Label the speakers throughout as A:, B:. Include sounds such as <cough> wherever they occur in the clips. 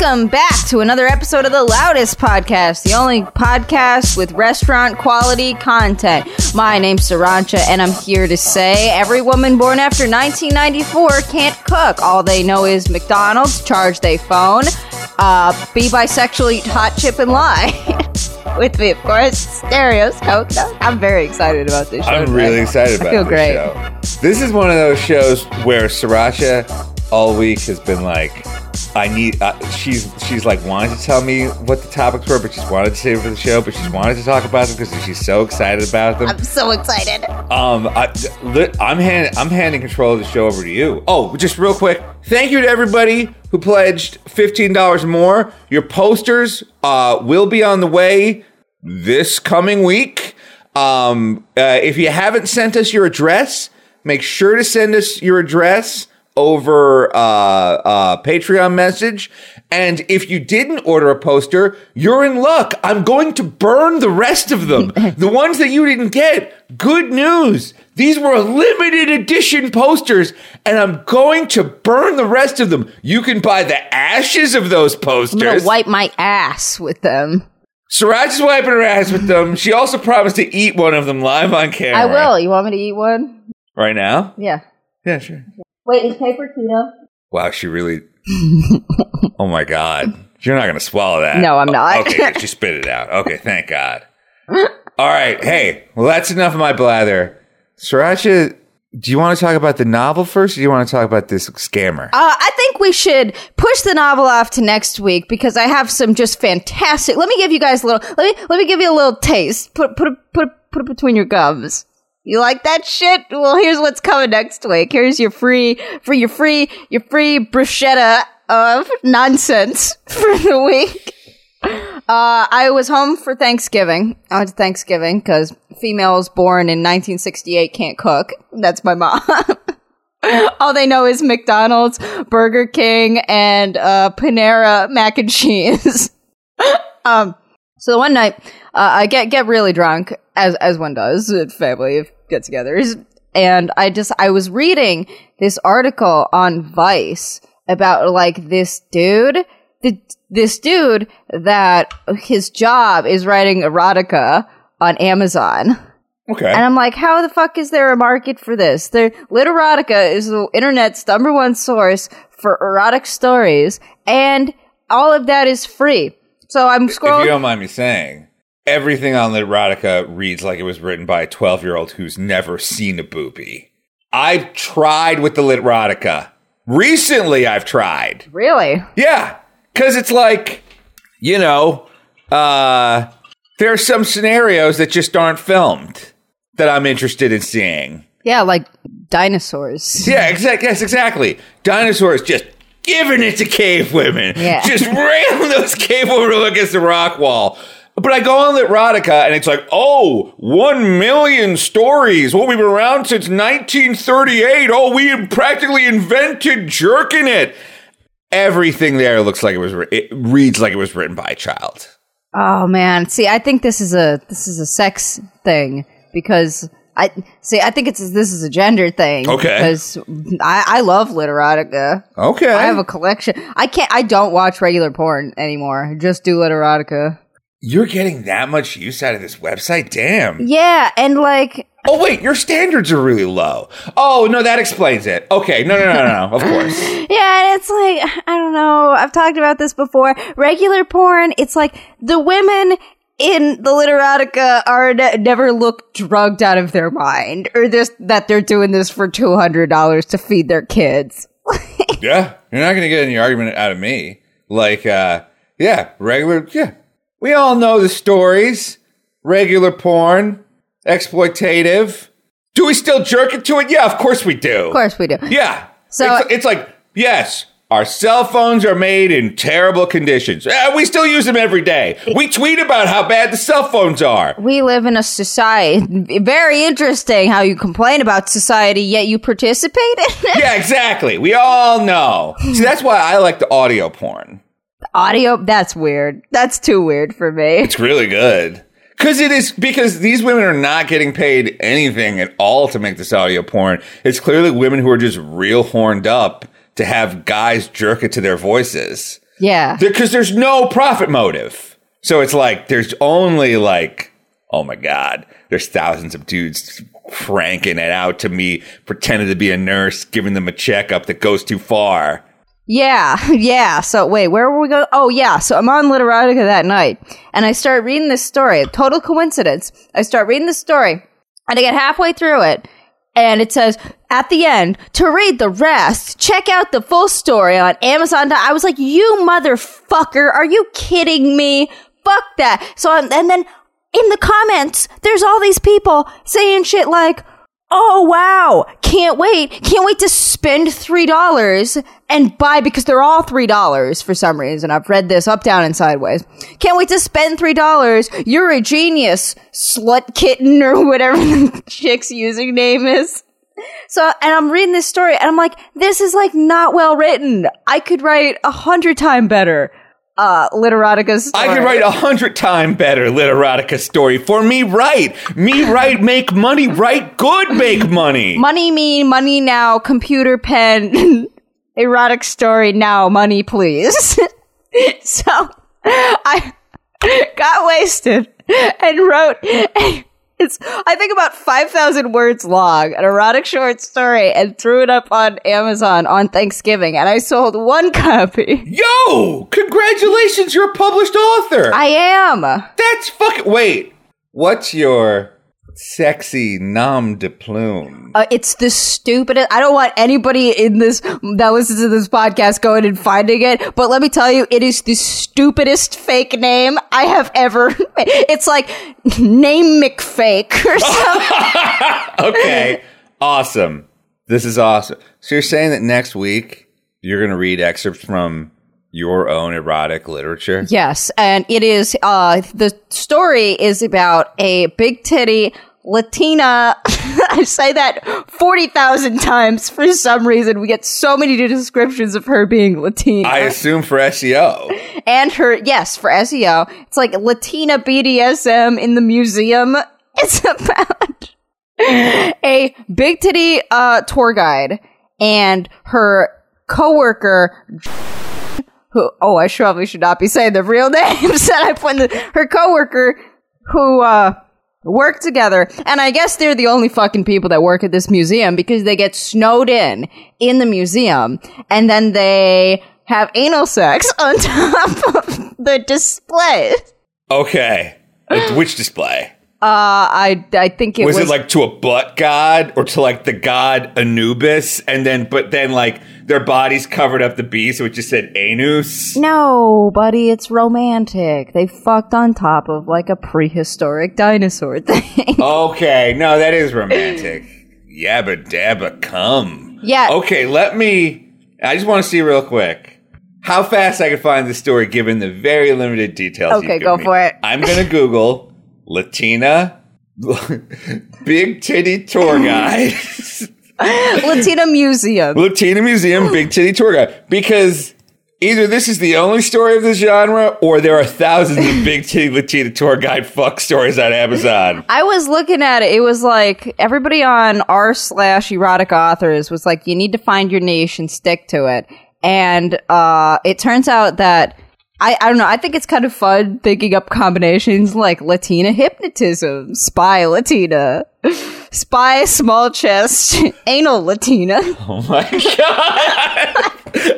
A: Welcome back to another episode of the Loudest Podcast, the only podcast with restaurant quality content. My name's Sirancha, and I'm here to say every woman born after 1994 can't cook. All they know is McDonald's, charge they phone, uh, be bisexual, eat hot chip, and lie. <laughs> with me, of course, Asterios Coke. I'm very excited about this show.
B: I'm really excited about
A: I feel
B: this
A: great.
B: show. This is one of those shows where Sirancha all week has been like, I need. Uh, she's she's like wanted to tell me what the topics were, but she's wanted to save it for the show. But she's wanted to talk about them because she's so excited about them.
A: I'm so excited.
B: Um, I, I'm hand, I'm handing control of the show over to you. Oh, just real quick, thank you to everybody who pledged fifteen dollars more. Your posters uh, will be on the way this coming week. Um, uh, if you haven't sent us your address, make sure to send us your address over uh, uh, Patreon message. And if you didn't order a poster, you're in luck. I'm going to burn the rest of them. <laughs> the ones that you didn't get, good news. These were limited edition posters, and I'm going to burn the rest of them. You can buy the ashes of those posters.
A: I'm gonna
B: posters.
A: wipe my ass with them.
B: Sirancha is wiping her ass with them. She also promised to eat one of them live on camera.
A: I will. You want me to eat one?
B: Right now?
A: Yeah.
B: Yeah, sure.
A: Wait, is paper keto?
B: Wow, she really. <laughs> oh my God. You're not going to swallow that.
A: No, I'm not.
B: Okay, she spit it out. Okay, thank God. <laughs> All right. Hey, well, that's enough of my blather. Sirancha, do you want to talk about the novel first or do you want to talk about this scammer?
A: Uh, I think we should push the novel off to next week because I have some just fantastic. Let me give you guys a little. Let me let me give you a little taste. Put put it, put it, put it between your gums. You like that shit? Well, here's what's coming next week. Here's your free for your free your free bruschetta of nonsense <laughs> for the week. Uh, I was home for Thanksgiving. I went to Thanksgiving because females born in 1968 can't cook. That's my mom. <laughs> All they know is McDonald's, Burger King, and uh, Panera mac and cheese. <laughs> um, so one night, uh, I get get really drunk, as as one does at family get-togethers, and I just I was reading this article on Vice about like this dude, the, this dude that his job is writing erotica on Amazon.
B: Okay.
A: And I'm like, how the fuck is there a market for this? There, Literotica is the internet's number one source for erotic stories, and all of that is free. So I'm scrolling.
B: if you don't mind me saying, everything on Literotica reads like it was written by a 12 year old who's never seen a boobie. I've tried with the Literotica. Recently, I've tried.
A: Really?
B: Yeah, because it's like, you know, uh, there are some scenarios that just aren't filmed that I'm interested in seeing.
A: Yeah, like dinosaurs.
B: Yeah, exactly. Yes, exactly. Dinosaurs just giving it to cave women.
A: Yeah.
B: Just <laughs> railing those cave women against the rock wall. But I go on Literotica and it's like, oh, one million stories. Well, we've been around since 1938. Oh, we practically invented jerking it. Everything there looks like it was, it reads like it was written by a child.
A: Oh man, see, I think this is a this is a sex thing because I see. I think it's this is a gender thing.
B: Okay.
A: Because I, I love Literotica.
B: Okay.
A: I have a collection. I can't. I don't watch regular porn anymore. I just do Literotica.
B: You're getting that much use out of this website? Damn.
A: Yeah, and like
B: Oh, wait, your standards are really low. Oh, no, that explains it. Okay, no, no, no, no, no, of course. <laughs>
A: Yeah, and it's like, I don't know, I've talked about this before. Regular porn, it's like the women in the literotica are ne- never look drugged out of their mind or just that they're doing this for $200 to feed their kids. <laughs>
B: Yeah, you're not going to get any argument out of me. Like, uh, yeah, regular, yeah. We all know the stories. Regular porn, exploitative. Do we still jerk it to it? Yeah, of course we do.
A: Of course we do.
B: Yeah.
A: So-
B: it's, it's like, yes, our cell phones are made in terrible conditions. Uh, we still use them every day. We tweet about how bad the cell phones are.
A: We live in a society. Very interesting how you complain about society, yet you participate in it.
B: Yeah, exactly. We all know. See, that's why I like the audio porn.
A: Audio, that's weird. That's too weird for me.
B: It's really good. Because it is, because these women are not getting paid anything at all to make this audio porn. It's clearly women who are just real horned up to have guys jerk it to their voices.
A: Yeah.
B: because there's no profit motive. So it's like there's only like, oh my god, there's thousands of dudes cranking it out to me, pretending to be a nurse, giving them a checkup that goes too far.
A: Yeah, <laughs> yeah. So wait, where were we going? Oh yeah. So I'm on Literotica that night, and I start reading this story. Total coincidence. I start reading the story, and I get halfway through it, and it says at the end to read the rest, check out the full story on Amazon. I was like, you motherfucker, are you kidding me? Fuck that. So I'm, and then in the comments, there's all these people saying shit like. Oh wow! Can't wait! Can't wait to spend three dollars and buy because they're all three dollars for some reason. I've read this up, down, and sideways. Can't wait to spend three dollars. You're a genius, slut kitten or <laughs> whatever the chick's using name is. So, and I'm reading this story and I'm like, this is like not well written. I could write a hundred time better. Uh, literotica story.
B: I could write a hundred time better literotica story for me. Right, me right, make money. Right, good, make money.
A: money me, money now, computer pen, <laughs> erotic story now, money please. <laughs> so I got wasted and wrote a, it's I think about 5,000 words long, an erotic short story and threw it up on Amazon on Thanksgiving and I sold one <laughs> copy.
B: Yo, congratulations, you're a published author.
A: I am.
B: That's fucking. Wait, what's your sexy nom de plume?
A: Uh, it's the stupidest. I don't want anybody in this that listens to this podcast going and finding it. But let me tell you, it is the stupidest fake name I have ever. <laughs> It's like name McFake or <laughs> something.
B: okay, awesome. This is awesome. So you're saying that next week you're going to read excerpts from your own erotic literature?
A: yes, and it is. Uh, the story is about a big titty Latina. <laughs> I say that forty thousand times for some reason. We get so many descriptions of her being Latina.
B: I assume for SEO.
A: and her yes for SEO. It's like Latina BDSM in the museum. <laughs> It's about a big titty uh, tour guide and her coworker. Who? Oh, I probably should not be saying the real <laughs> names that I put in the, her coworker who uh, work together, and I guess they're the only fucking people that work at this museum because they get snowed in in the museum, and then they have anal sex <laughs> on top of the display.
B: Okay. <laughs> Which display?
A: Uh, I I think it
B: Was,
A: was,
B: it like to a butt god or to like the god Anubis? And then, but then like their bodies covered up the beast, so it just said anus?
A: no, buddy, it's romantic. They fucked on top of like a prehistoric dinosaur <laughs> thing.
B: Okay, no, that is romantic. Yabba dabba cum.
A: Yeah.
B: Okay, let me. I just want to see real quick how fast I can find the story given the very limited details.
A: Okay, go
B: me.
A: for it.
B: I'm gonna <laughs> Google Latina <laughs> big titty tour guide. <laughs>
A: Latina Museum.
B: Latina Museum big titty tour guide because. Either this is the only story of this genre, or there are thousands of big titty Latina tour guide fuck stories on Amazon. <laughs>
A: I was looking at it. It was like everybody on r slash erotic authors was like, you need to find your niche and stick to it. And uh, it turns out that I, I don't know. I think it's kind of fun thinking up combinations like Latina hypnotism, spy Latina, spy small chest, <laughs> anal Latina.
B: Oh my <laughs> god.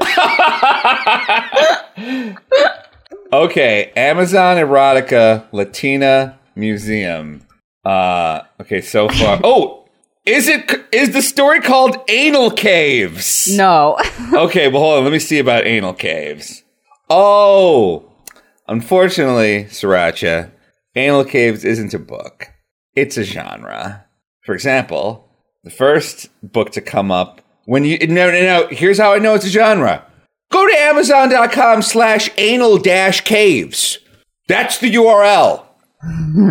B: <laughs> okay, Amazon Erotica Latina Museum. Uh okay, so far. Oh, is it is the story called Anal Caves?
A: No.
B: Okay, well hold on, let me see about anal caves. Oh, unfortunately, Sirancha, Anal Caves isn't a book. It's a genre. For example, the first book to come up when you no no no here's how I know it's a genre. Go to Amazon.com slash anal dash caves. That's the URL.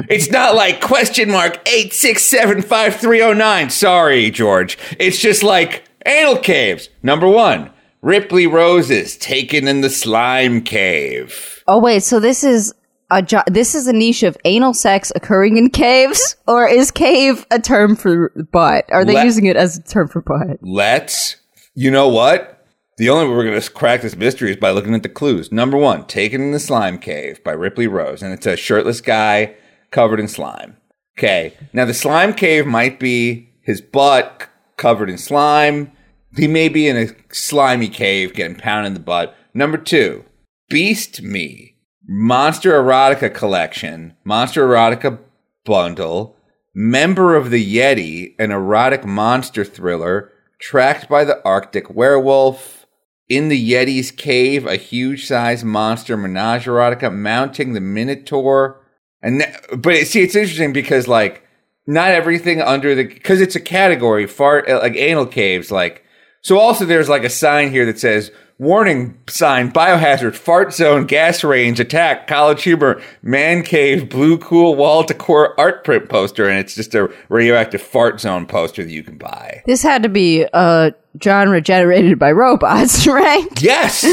B: It's not like question mark eight six seven five three oh nine. Sorry, George. It's just like anal caves. Number one, Ripley Roses taken in the slime cave.
A: Oh wait, so this is a jo- this is a niche of anal sex occurring in caves, <laughs> or is cave a term for butt? Are they
B: Let-
A: using it as a term for butt?
B: Let's. You know what? The only way we're going to crack this mystery is by looking at the clues. Number one, Taken in the Slime Cave by Ripley Rose. And it's a shirtless guy covered in slime. Okay. Now, the slime cave might be his butt c- covered in slime. He may be in a slimy cave getting pounded in the butt. Number two, Beast Me, Monster Erotica Collection, Monster Erotica Bundle, Member of the Yeti, an erotic monster thriller, tracked by the Arctic werewolf. In the Yeti's cave, a huge sized monster menage erotica mounting the Minotaur. And th- but it, see, it's interesting because like not everything under the because it's a category fart uh, like anal caves like so also there's like a sign here that says warning sign biohazard fart zone gas range attack college humor man cave blue cool wall decor art print poster. And it's just a radioactive fart zone poster that you can buy.
A: This had to be uh, a genre generated by robots, <laughs> right?
B: yes!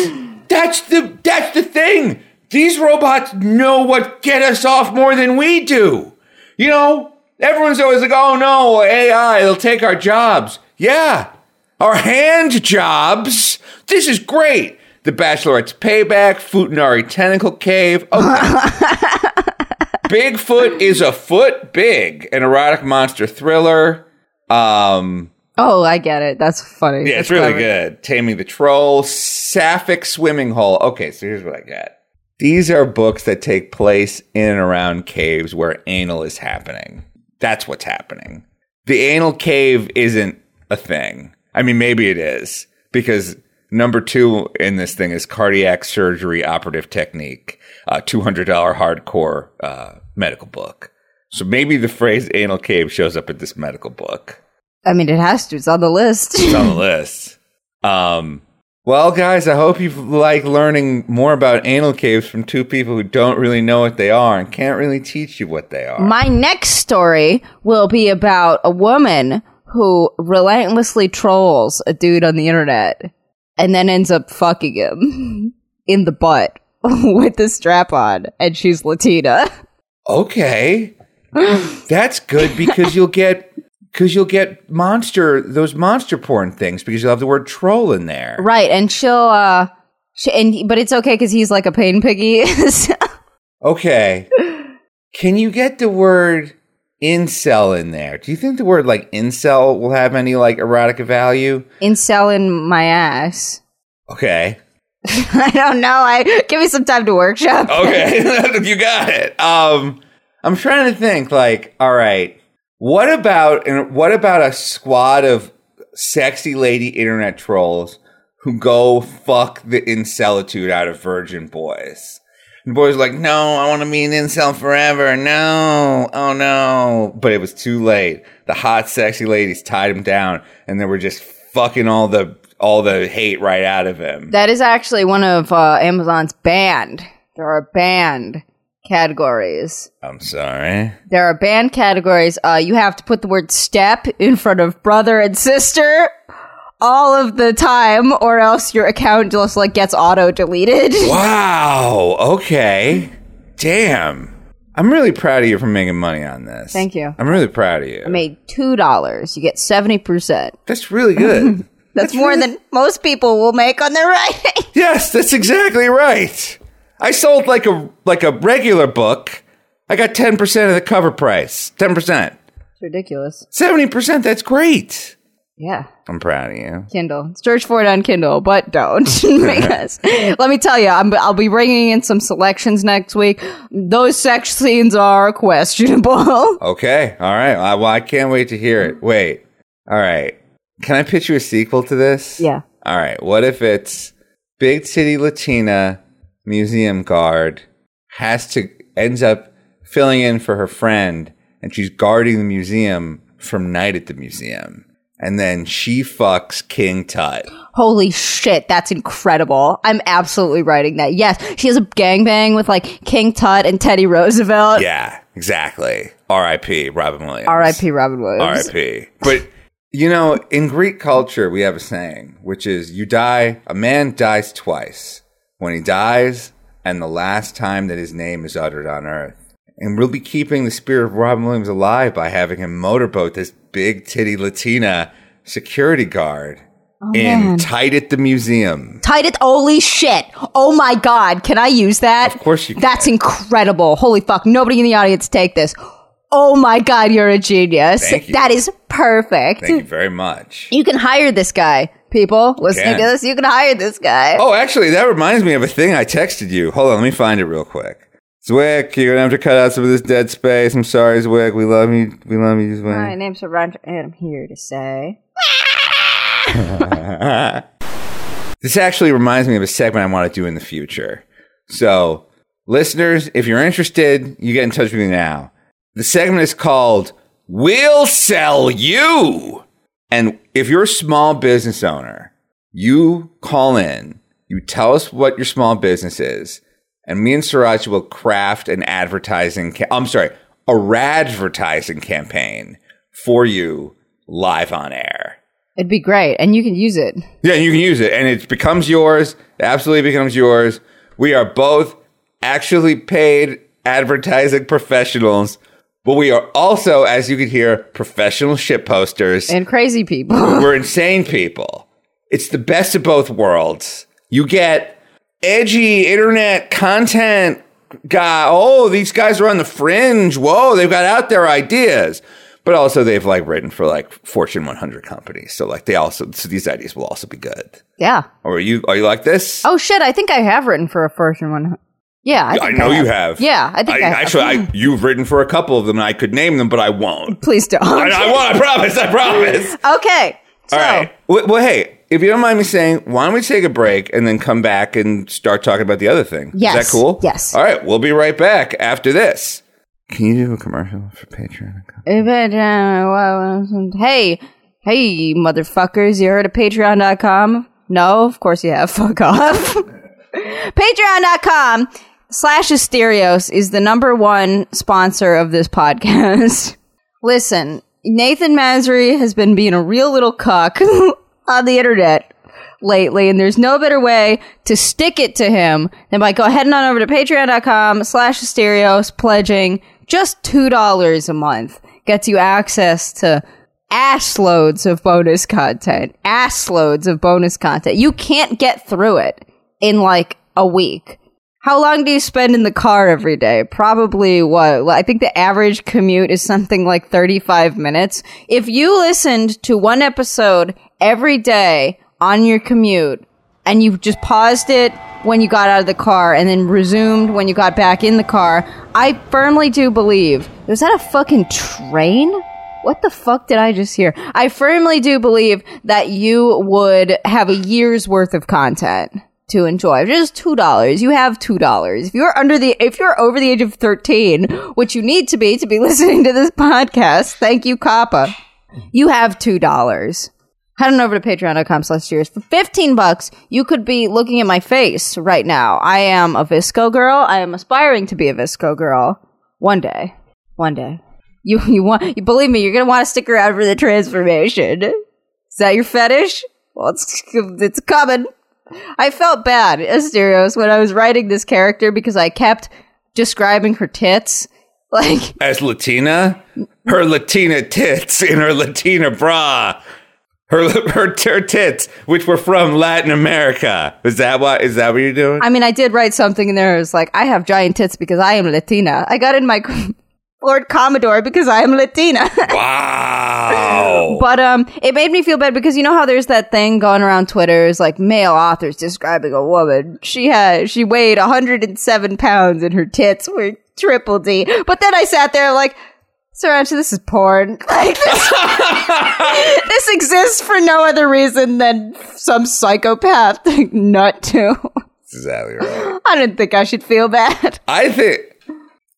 B: That's the that's the thing! These robots know what get us off more than we do. You know everyone's always like oh no ai they'll take our jobs. Yeah our hand jobs this is great the bachelorette's payback futanari tentacle cave okay <laughs> bigfoot is a foot big an erotic monster thriller um
A: Oh, I get it. That's funny.
B: yeah,
A: That's
B: it's really
A: clever.
B: good. Taming the Troll, Sapphic Swimming Hole. Okay, so here's what I got. These are books that take place in and around caves where anal is happening. That's what's happening. The anal cave isn't a thing. I mean, maybe it is because number two in this thing is cardiac surgery operative technique, uh, $200 hardcore uh, medical book. So maybe the phrase anal cave shows up in this medical book.
A: I mean, it has to. It's on the list.
B: It's on the <laughs> list. Um, well, guys, I hope you like learning more about anal caves from two people who don't really know what they are and can't really teach you what they are.
A: My next story will be about a woman who relentlessly trolls a dude on the internet and then ends up fucking him <laughs> in the butt <laughs> with the strap on, and she's Latina.
B: okay, <laughs> that's good because you'll get because you'll get monster those monster porn things because you'll have the word troll in there.
A: Right, and she'll uh she, and but it's okay cuz he's like a pain piggy.
B: Okay, can you get the word incel in there? Do you think the word like incel will have any like erotica value?
A: Incel in my ass. <laughs>
B: Okay.
A: I don't know. I give me some time to workshop. <laughs>
B: Okay, <laughs> you got it. Um, I'm trying to think. Like, all right, what about and what about a squad of sexy lady internet trolls who go fuck the incelitude out of virgin boys? The boys like, no, I want to be an incel forever. No, oh no. But it was too late. The hot, sexy ladies tied him down, and they were just fucking all the all the hate right out of him.
A: That is actually one of uh, Amazon's banned. There are banned categories.
B: I'm sorry.
A: There are banned categories. Uh, you have to put the word step in front of brother and sister all of the time, or else your account just like gets auto deleted. <laughs>
B: Wow. Okay. Damn. I'm really proud of you for making money on this.
A: Thank you.
B: I'm really proud of you.
A: I made two dollars. You get seventy percent.
B: that's really good. <laughs>
A: That's more than most people will make on their <laughs> writing.
B: yes, that's exactly right. I sold like a like a regular book. I got 10% of the cover price. 10%.
A: It's ridiculous.
B: 70%, that's great.
A: Yeah.
B: I'm proud of you.
A: Kindle. Search for it on Kindle, but don't <laughs> because <laughs> let me tell you, I'm, I'll be bringing in some selections next week. Those sex scenes are questionable. <laughs>
B: Okay. All right. I, well, I can't wait to hear it. Wait. All right. Can I pitch you a sequel to this?
A: Yeah.
B: All right. What if it's big city Latina museum guard has to ends up filling in for her friend and she's guarding the museum from night at the museum. And then she fucks King Tut.
A: Holy shit, that's incredible. I'm absolutely writing that. Yes, she has a gangbang with like King Tut and Teddy Roosevelt.
B: Yeah, exactly. R.I.P. Robin Williams.
A: R.I.P. Robin Williams.
B: R.I.P. But you know, in Greek culture, we have a saying, which is you die, a man dies twice. When he dies, and the last time that his name is uttered on earth. And we'll be keeping the spirit of Robin Williams alive by having him motorboat this big titty Latina security guard oh, in
A: man.
B: Tight at the Museum.
A: Tight at, Holy shit. Oh my God. Can I use that?
B: Of course you can.
A: That's incredible. Holy fuck. Nobody in the audience take this. Oh my God. You're a genius.
B: You.
A: That is perfect.
B: Thank you very much.
A: You can hire this guy. People listening to this, you can hire this guy.
B: Oh, actually, that reminds me of a thing I texted you. Hold on, let me find it real quick. Zwick, you're gonna have to cut out some of this dead space. I'm sorry, Zwick. We love you. We love you, Zwick.
A: My name's Roger, and I'm here to say. <laughs>
B: This actually reminds me of a segment I want to do in the future. So, listeners, if you're interested, you get in touch with me now. The segment is called We'll Sell You. And if you're a small business owner, you call in, you tell us what your small business is, and me and Sirancha will craft an advertising, ca- I'm sorry, a radvertising campaign for you live on air.
A: It'd be great, and you can use it.
B: Yeah, you can use it, and it becomes yours. It absolutely becomes yours. We are both actually paid advertising professionals, but we are also, as you can hear, professional shit posters.
A: And crazy people. <laughs>
B: We're insane people. It's the best of both worlds. You get edgy internet content guy. Oh, these guys are on the fringe. Whoa, they've got out there ideas. But also they've like written for like Fortune 100 companies. So like they also so these ideas will also be good.
A: yeah.
B: Or are you are you like this?
A: Oh shit! I think I have written for a Fortune 100. Yeah, I,
B: I know you have.
A: Yeah, I think I, have.
B: actually I, you've written for a couple of them and I could name them, but I won't.
A: Please don't.
B: I, I won't, I promise, I <laughs> promise.
A: okay. So,
B: All right. Well, well, hey, if you don't mind me saying, why don't we take a break and then come back and start talking about the other thing?
A: Yes.
B: Is that cool?
A: Yes.
B: All right. We'll be right back after this. Can you do a commercial for Patreon?
A: If it, well, hey, hey, motherfuckers! You heard of Patreon.com? No, of course you have. <laughs> Fuck off. <laughs> Patreon.com slash Asterios is the number one sponsor of this podcast. <laughs> Listen, Nathan Masry has been being a real little cuck on the internet lately, and there's no better way to stick it to him than by go heading on over to patreon.com slash Asterios, pledging just $2 a month. Gets you access to ass loads of bonus content. Ass loads of bonus content. You can't get through it in like a week. How long do you spend in the car every day? Probably what? I think the average commute is something like 35 minutes. If you listened to one episode every day on your commute and you just paused it when you got out of the car and then resumed when you got back in the car, I firmly do believe. Was that a fucking train? What the fuck did I just hear? I firmly do believe that you would have a year's worth of content to enjoy. Just two dollars. You have two dollars. If you're under the if you're over the age of thirteen, which you need to be to be <laughs> listening to this podcast, thank you, Kappa. You have two dollars. Head on over to patreon.com slash cheers. For 15 bucks, you could be looking at my face right now. I am a VSCO girl. I am aspiring to be a VSCO girl. One day. One day. You, <laughs> you want, you believe me, you're gonna want to stick around for the transformation. Is that your fetish? Well, it's, it's coming. I felt bad, Asterios, when I was writing this character because I kept describing her tits. Like,
B: As Latina, her Latina tits in her Latina bra. Her, <laughs> her, her tits, which were from Latin America. Is that what? Is that what you're doing?
A: I mean, I did write something in there. It was like, I have giant tits because I am Latina. I got in my <laughs> Ford Commodore because I am Latina. <laughs>
B: wow.
A: but um, it made me feel bad because you know how there's that thing going around Twitter is like male authors describing a woman. She had she weighed 107 pounds and her tits were triple D. But then I sat there like. Sirancha, this is porn. <laughs> Like this, <laughs> this exists for no other reason than some psychopath <laughs> nut to.
B: That's exactly right.
A: I didn't think I should feel bad.
B: I think,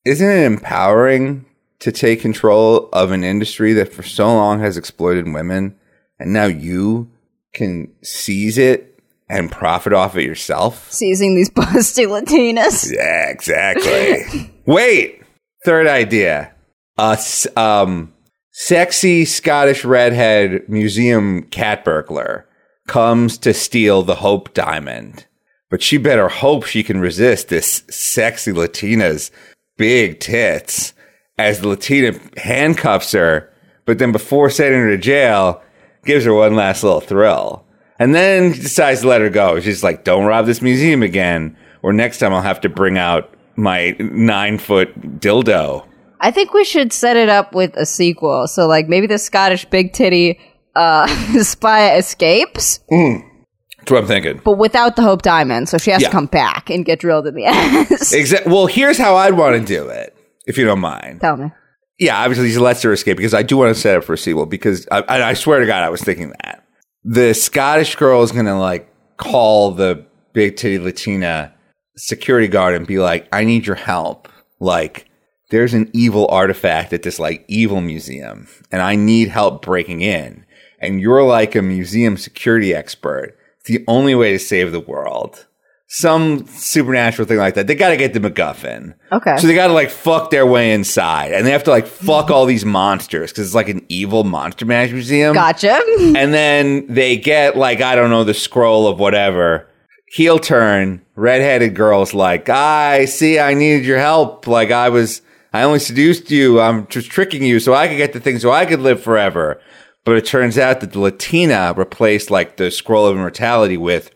B: isn't it empowering to take control of an industry that for so long has exploited women and now you can seize it and profit off it yourself?
A: Seizing these busty Latinas.
B: Yeah, exactly. Wait, third idea. A um, sexy Scottish redhead museum cat burglar comes to steal the Hope Diamond. But she better hope she can resist this sexy Latina's big tits as the Latina handcuffs her, but then before sending her to jail, gives her one last little thrill. And then he decides to let her go. She's like, don't rob this museum again, or next time I'll have to bring out my nine foot dildo.
A: I think we should set it up with a sequel. So like maybe the Scottish big titty uh <laughs> spy escapes,
B: That's what I'm thinking.
A: but without the Hope Diamond. So she has
B: Yeah.
A: to come back and get drilled in the ass. <laughs>
B: Exa- well, here's how I'd want to do it, if you don't mind.
A: Tell me.
B: Yeah, obviously he lets her escape because I do want to set up for a sequel because I, I, I swear to God, I was thinking that the Scottish girl is gonna like call the big titty Latina security guard and be like, "I need your help. Like, there's an evil artifact at this like evil museum, and I need help breaking in. And you're like a museum security expert. It's the only way to save the world." Some supernatural thing like that. They got to get the MacGuffin.
A: Okay.
B: So they got to like fuck their way inside, and they have to like fuck all these monsters because it's like an evil monster management museum.
A: Gotcha. <laughs>
B: And then they get like I don't know the scroll of whatever. Heel turn, redheaded girl's like, I see, I needed your help. Like I was, I only seduced you. I'm just tricking you so I could get the thing so I could live forever. But it turns out that the Latina replaced like the scroll of immortality with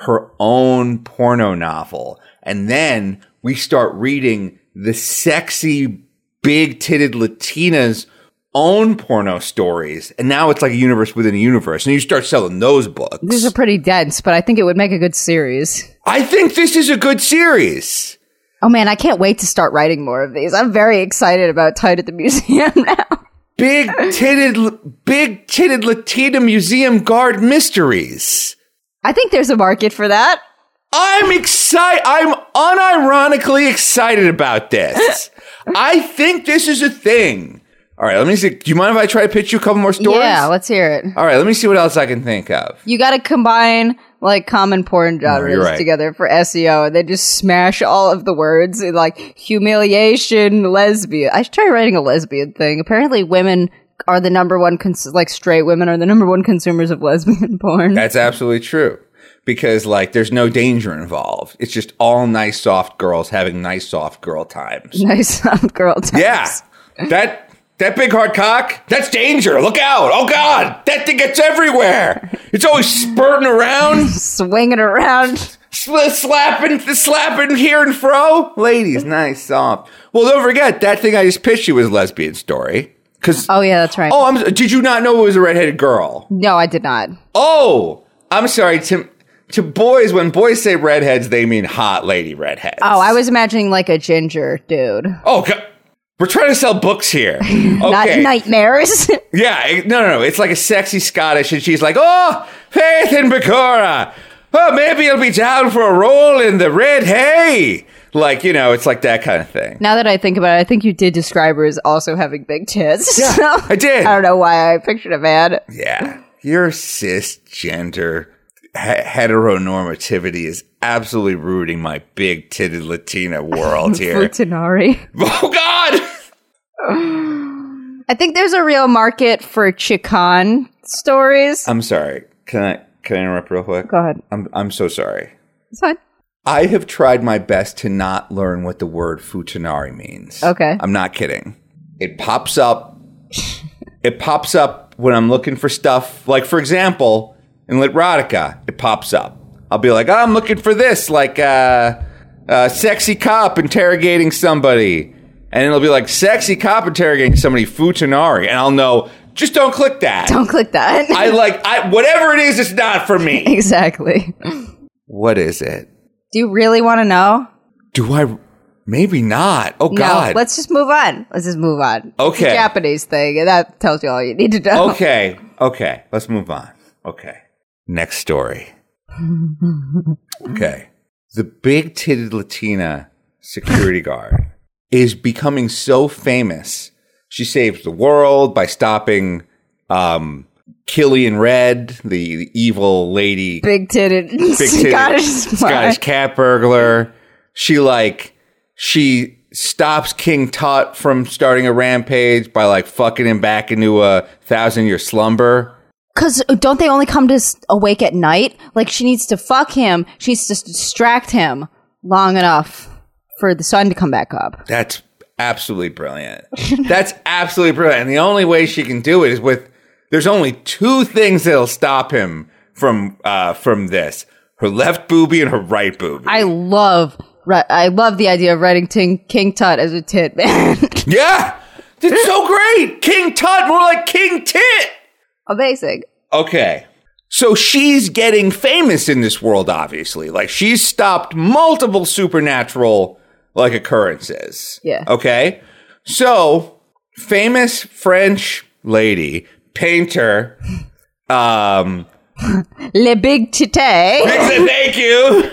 B: her own porno novel. And then we start reading the sexy, big titted Latinas own porno stories. And now it's like a universe within a universe. And you start selling those books.
A: These are pretty dense, but I think it would make a good series.
B: I think this is a good series.
A: Oh man, I can't wait to start writing more of these. I'm very excited about Tight at the Museum <laughs> now.
B: Big titted, big titted Latina museum guard mysteries.
A: I think there's a market for that.
B: I'm excited. I'm unironically excited about this. <laughs> I think this is a thing. All right, let me see. Do you mind if I try to pitch you a couple more stories?
A: Yeah, let's hear it.
B: All right, let me see what else I can think of.
A: You got to combine like common porn genres
B: right.
A: together for SEO, and then just smash all of the words in like humiliation, lesbian. I should try writing a lesbian thing. Apparently, women are the number one, cons- like straight women are the number one consumers of lesbian <laughs> porn.
B: That's absolutely true. Because like there's no danger involved. It's just all nice soft girls having nice soft girl times. <laughs>
A: nice um, girl times.
B: Yeah. That that big hard cock, that's danger. Look out. Oh god, that thing gets everywhere. It's always spurting around, <laughs>
A: swinging around.
B: sl- slapping slapping here and fro. Ladies, nice soft. Well, don't forget that thing I just pitched you was a lesbian story. Cuz
A: Oh yeah, that's right.
B: Oh, I'm, did you not know it was a redheaded girl?
A: No, I did not.
B: Oh, I'm sorry. To to boys, when boys say redheads, they mean hot lady redheads.
A: Oh, I was imagining like a ginger dude.
B: Oh, God. We're trying to sell books here. <laughs>
A: Not nightmares. <laughs>
B: yeah, no, no, no. It's like a sexy Scottish, and she's like, "Oh, Faith and begorrah. Oh, maybe you'll be down for a roll in the red hay." Like, you know, it's like that kind of thing.
A: now that I think about it, I think you did describe her as also having big tits. <laughs>
B: Yeah,
A: So,
B: I did.
A: I don't know why I pictured a man.
B: Yeah, your cisgender he- heteronormativity is absolutely rooting my big titted Latina world here.
A: Futanari.
B: oh God!
A: I think there's a real market for Chican stories.
B: I'm sorry. Can I can I interrupt real quick?
A: Go ahead.
B: I'm I'm so sorry.
A: It's fine.
B: I have tried my best to not learn what the word futanari means.
A: Okay.
B: I'm not kidding. It pops up. <laughs> it pops up when I'm looking for stuff. Like, for example, in Literotica, it pops up. I'll be like, oh, I'm looking for this, like uh, uh, sexy cop interrogating somebody. And it'll be like, sexy cop interrogating somebody, futanari. And I'll know, just don't click that.
A: Don't click that.
B: I <laughs> like, I whatever it is, it's not for me.
A: exactly.
B: What is it?
A: Do you really want to know?
B: Do I? Maybe not. Oh God.
A: No. Let's just move on. Let's just move on. It's a
B: Okay.
A: Japanese thing, that tells you all you need to know.
B: okay. Okay. Let's move on. Okay. Next story. <laughs> Okay. The big titted Latina security guard is becoming so famous. She saves the world by stopping um, Killian Red, the, the evil lady
A: Big titted
B: big titted <laughs>
A: Scottish
B: Scottish cat burglar. She like she stops King Tut from starting a rampage by like fucking him back into a thousand year slumber.
A: Because don't they only come to s- awake at night? Like she needs to fuck him. She needs to distract him long enough for the sun to come back up.
B: That's absolutely brilliant. <laughs> That's absolutely brilliant. And the only way she can do it is with there's only two things that'll stop him from uh, from this: her left boobie and her right boobie.
A: I love I love the idea of writing Ting, King Tut as a tit <laughs> man.
B: yeah, it's so great. King Tut, more like King Tit.
A: Amazing.
B: Okay. So she's getting famous in this world, obviously. Like she's stopped multiple supernatural like occurrences.
A: Yeah.
B: Okay. So famous French lady, painter, um, <laughs>
A: Le Big Tite. <laughs>
B: thank you.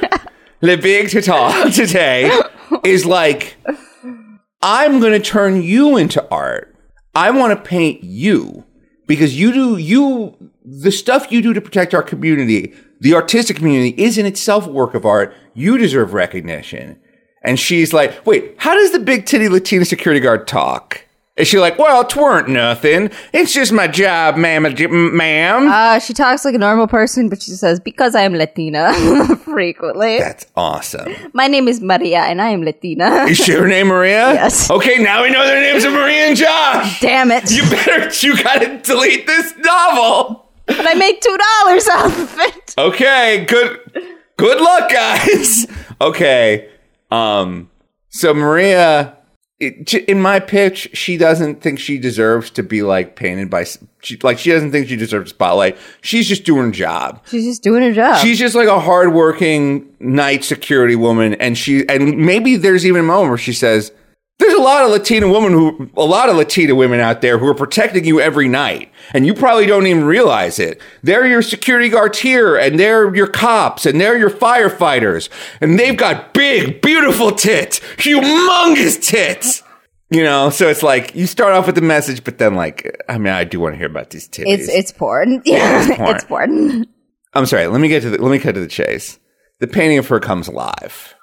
B: Le Big Tata today is like, I'm going to turn you into art. I want to paint you because you do, you, the stuff you do to protect our community, the artistic community is in itself a work of art. You deserve recognition. And she's like, wait, how does the big titty Latina security guard talk? Is she like, well, tweren't nothing. It's just my job, ma'am, ma'am.
A: Uh, she talks like a normal person, but she says, because I am Latina <laughs> frequently.
B: That's awesome.
A: My name is Maria and I am Latina.
B: Is she her name Maria? <laughs>
A: Yes.
B: Okay, now we know their names are Maria and Josh.
A: Damn it.
B: You better, you gotta delete this novel.
A: but I made $2 off of it.
B: Okay, good, good luck, guys. Okay, um, so Maria, it, in my pitch, she doesn't think she deserves to be like painted by, she, like she doesn't think she deserves a spotlight. She's just doing her job.
A: She's just doing her job.
B: She's just like a hardworking night security woman, and she and maybe there's even a moment where she says, "There's a lot of Latina women who, a lot of Latina women out there who are protecting you every night, and you probably don't even realize it. They're your security guards here, and they're your cops, and they're your firefighters, and they've got big, beautiful tits, humongous tits." You know, so it's like you start off with the message, but then like, I mean, I do want to hear about these titties.
A: it's, it's porn. Yeah,
B: it's porn.
A: it's porn.
B: I'm sorry. Let me get to the, let me cut to the chase. The painting of her comes alive,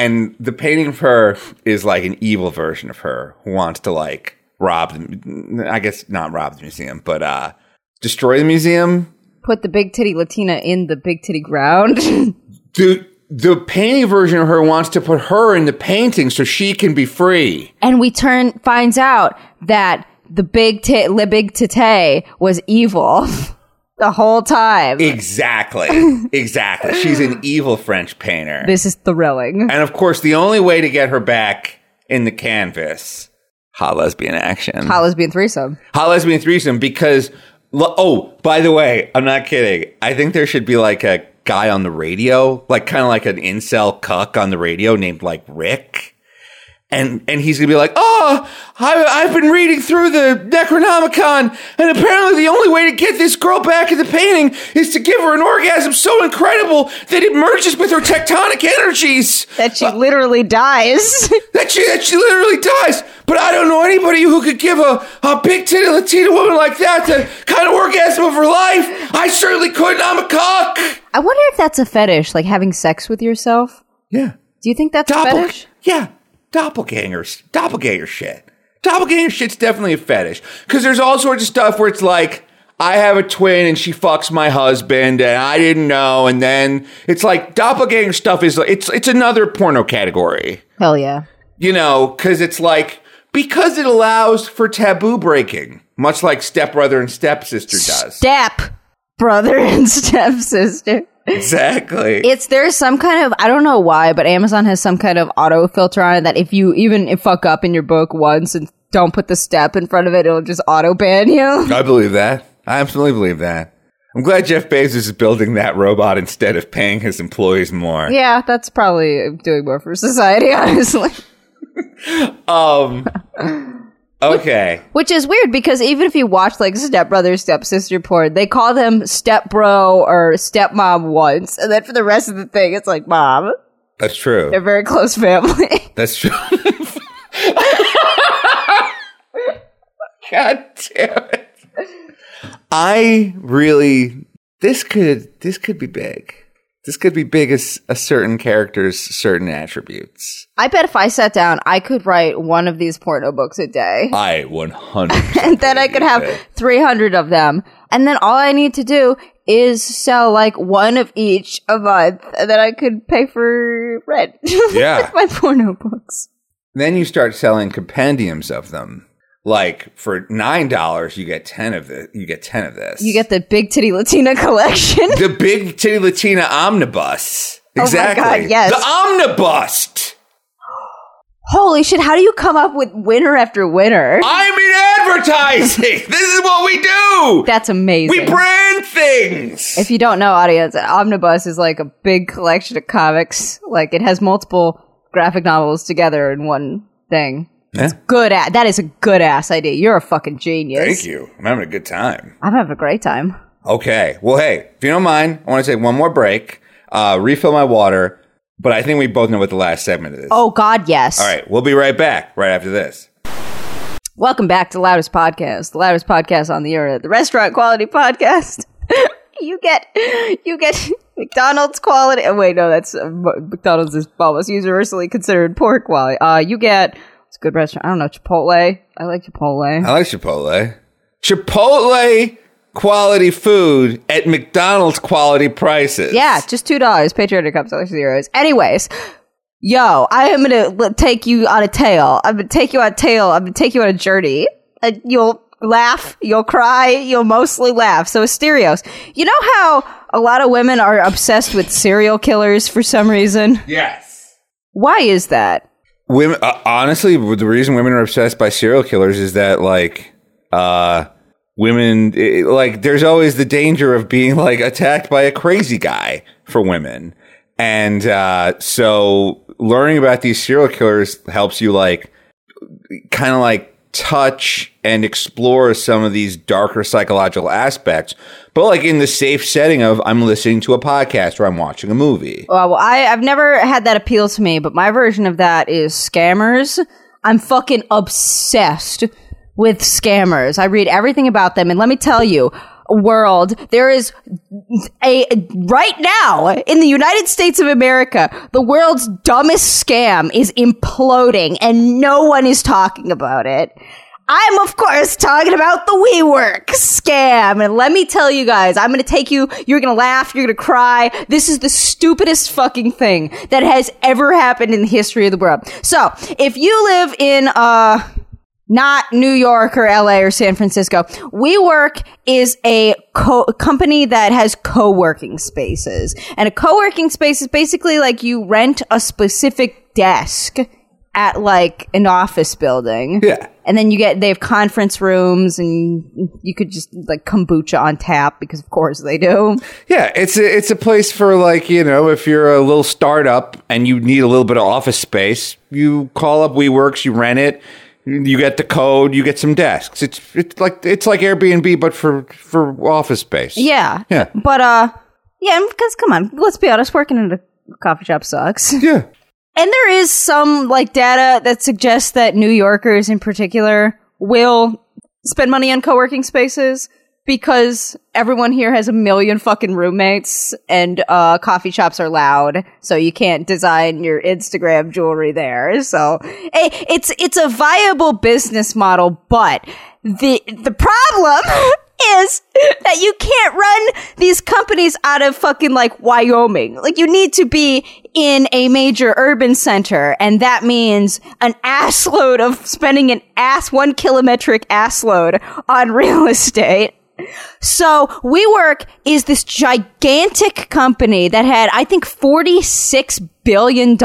B: and the painting of her is like an evil version of her who wants to like rob. The, I guess not rob the museum, but uh, destroy the museum.
A: Put the big titty Latina in the big titty ground. <laughs>
B: The the painting version of her wants to put her in the painting so she can be free.
A: and we turn finds out that the big tit le big tite was evil <laughs> the whole time.
B: Exactly. <laughs> exactly. She's an evil French painter.
A: this is thrilling.
B: And of course, the only way to get her back in the canvas, hot lesbian action.
A: Hot lesbian threesome.
B: hot lesbian threesome because oh by the way i'm not kidding i think there should be like a guy on the radio like kind of like an incel cuck on the radio named like rick and and he's gonna be like oh I, i've been reading through the necronomicon and apparently the only way to get this girl back in the painting is to give her an orgasm so incredible that it merges with her tectonic energies
A: That she uh, literally dies. <laughs>
B: that she that she literally dies. But I don't know anybody who could give a, a big titty Latina woman like that the kind of orgasm of her life. I certainly couldn't. I'm a cock.
A: I wonder if that's a fetish, like having sex with yourself.
B: Yeah.
A: Do you think that's a fetish?
B: Yeah. Doppelgangers. Doppelganger shit. Doppelganger shit's definitely a fetish. Because there's all sorts of stuff where it's like, I have a twin and she fucks my husband and I didn't know. And then it's like doppelganger stuff is it's it's another porno category.
A: Hell yeah.
B: you know, because it's like because it allows for taboo breaking, much like stepbrother and stepsister does.
A: Step brother and <laughs> stepsister.
B: Exactly.
A: It's there's some kind of I don't know why, but Amazon has some kind of auto filter on it that if you even fuck up in your book once and don't put the step in front of it, it'll just auto ban you.
B: I believe that. I absolutely believe that. I'm glad Jeff Bezos is building that robot instead of paying his employees more.
A: Yeah, that's probably doing more for society, <laughs> honestly.
B: Um. Okay.
A: Which is weird because even if you watch like stepbrother, stepsister porn, they call them stepbro or stepmom once, and then for the rest of the thing, it's like mom.
B: That's true.
A: They're very close family. <laughs>
B: That's true. God damn it. I really this could this could be big. This could be big as a certain character's certain attributes.
A: I bet if I sat down, I could write one of these porno books a day. <laughs>
B: I 100
A: and then I could have 300 of them. And then all I need to do is sell like one of each a month, and then I could pay for rent. <laughs>
B: Yeah.
A: with my porno books.
B: Then you start selling compendiums of them. Like for nine dollars, you get ten of this. You get ten of this.
A: You get the big titty Latina <laughs> collection.
B: the big titty Latina omnibus.
A: Oh my
B: Exactly.
A: God, yes.
B: The omnibus.
A: Holy shit! How do you come up with winner after winner?
B: I'm in advertising. <laughs> this is what we do.
A: That's amazing.
B: We brand things.
A: if you don't know, audience, Omnibus is like a big collection of comics. Like it has multiple graphic novels together in one thing.
B: Yeah.
A: Good at that is a good ass idea. You're a fucking genius.
B: Thank you. I'm having a good time.
A: I'm having a great time.
B: Okay. Well, hey, if you don't mind, I want to take one more break, uh, refill my water, but I think we both know what the last segment is.
A: Oh God, yes.
B: All right. We'll be right back right after this.
A: Welcome back to Loudest Podcast, the loudest podcast on the internet, the restaurant quality podcast. <laughs> you get, you get <laughs> McDonald's quality. Oh, wait, no, that's uh, McDonald's is almost universally considered poor quality. Uh, you get good restaurant. I don't know Chipotle. I like Chipotle.
B: I like Chipotle. Chipotle quality food at McDonald's quality prices.
A: Yeah, just two dollars. Patriotic cups, dollar zeros. Anyways, yo, I am gonna take you on a tale. I'm gonna take you on a tale. I'm gonna take you on a journey. Uh, you'll laugh, you'll cry, you'll mostly laugh. So, Asterios, you know how a lot of women are obsessed with serial killers for some reason?
B: Yes.
A: Why is that?
B: Women, uh, honestly, the reason women are obsessed by serial killers is that, like, uh, women, it, like, there's always the danger of being, like, attacked by a crazy guy for women. And, uh, so learning about these serial killers helps you, like, kind of like touch and explore some of these darker psychological aspects, but like in the safe setting of I'm listening to a podcast or I'm watching a movie.
A: Well, I, I've never had that appeal to me, but my version of that is scammers. I'm fucking obsessed with scammers. I read everything about them, and let me tell you, world, there is a right now in the United States of America, the world's dumbest scam is imploding, and no one is talking about it. I'm of course talking about the WeWork scam. And let me tell you guys, I'm gonna take you, you're gonna laugh, you're gonna cry. This is the stupidest fucking thing that has ever happened in the history of the world. So, if you live in, uh, not New York or LA or San Francisco. WeWork is a co- company that has co-working spaces. And a co-working space is basically like you rent a specific desk at like an office building.
B: Yeah.
A: And then you get, they have conference rooms and you could just like kombucha on tap because of course they do.
B: Yeah, it's a, it's a place for like, you know, if you're a little startup and you need a little bit of office space, you call up WeWorks, you rent it, you get the code, you get some desks. It's it's like it's like Airbnb but for for office space.
A: Yeah.
B: Yeah.
A: But, uh, yeah, because come on, let's be honest, working in a coffee shop sucks. <laughs>
B: Yeah.
A: And there is some like data that suggests that New Yorkers in particular will spend money on co-working spaces because everyone here has a million fucking roommates and uh coffee shops are loud so you can't design your Instagram jewelry there. So it's it's a viable business model but the the problem <laughs> is that you can't run these companies out of fucking like Wyoming. Like you need to be in a major urban center, and that means an assload of spending an ass one kilometric assload on real <laughs> estate. So WeWork is this gigantic company that had, I think, $46 billion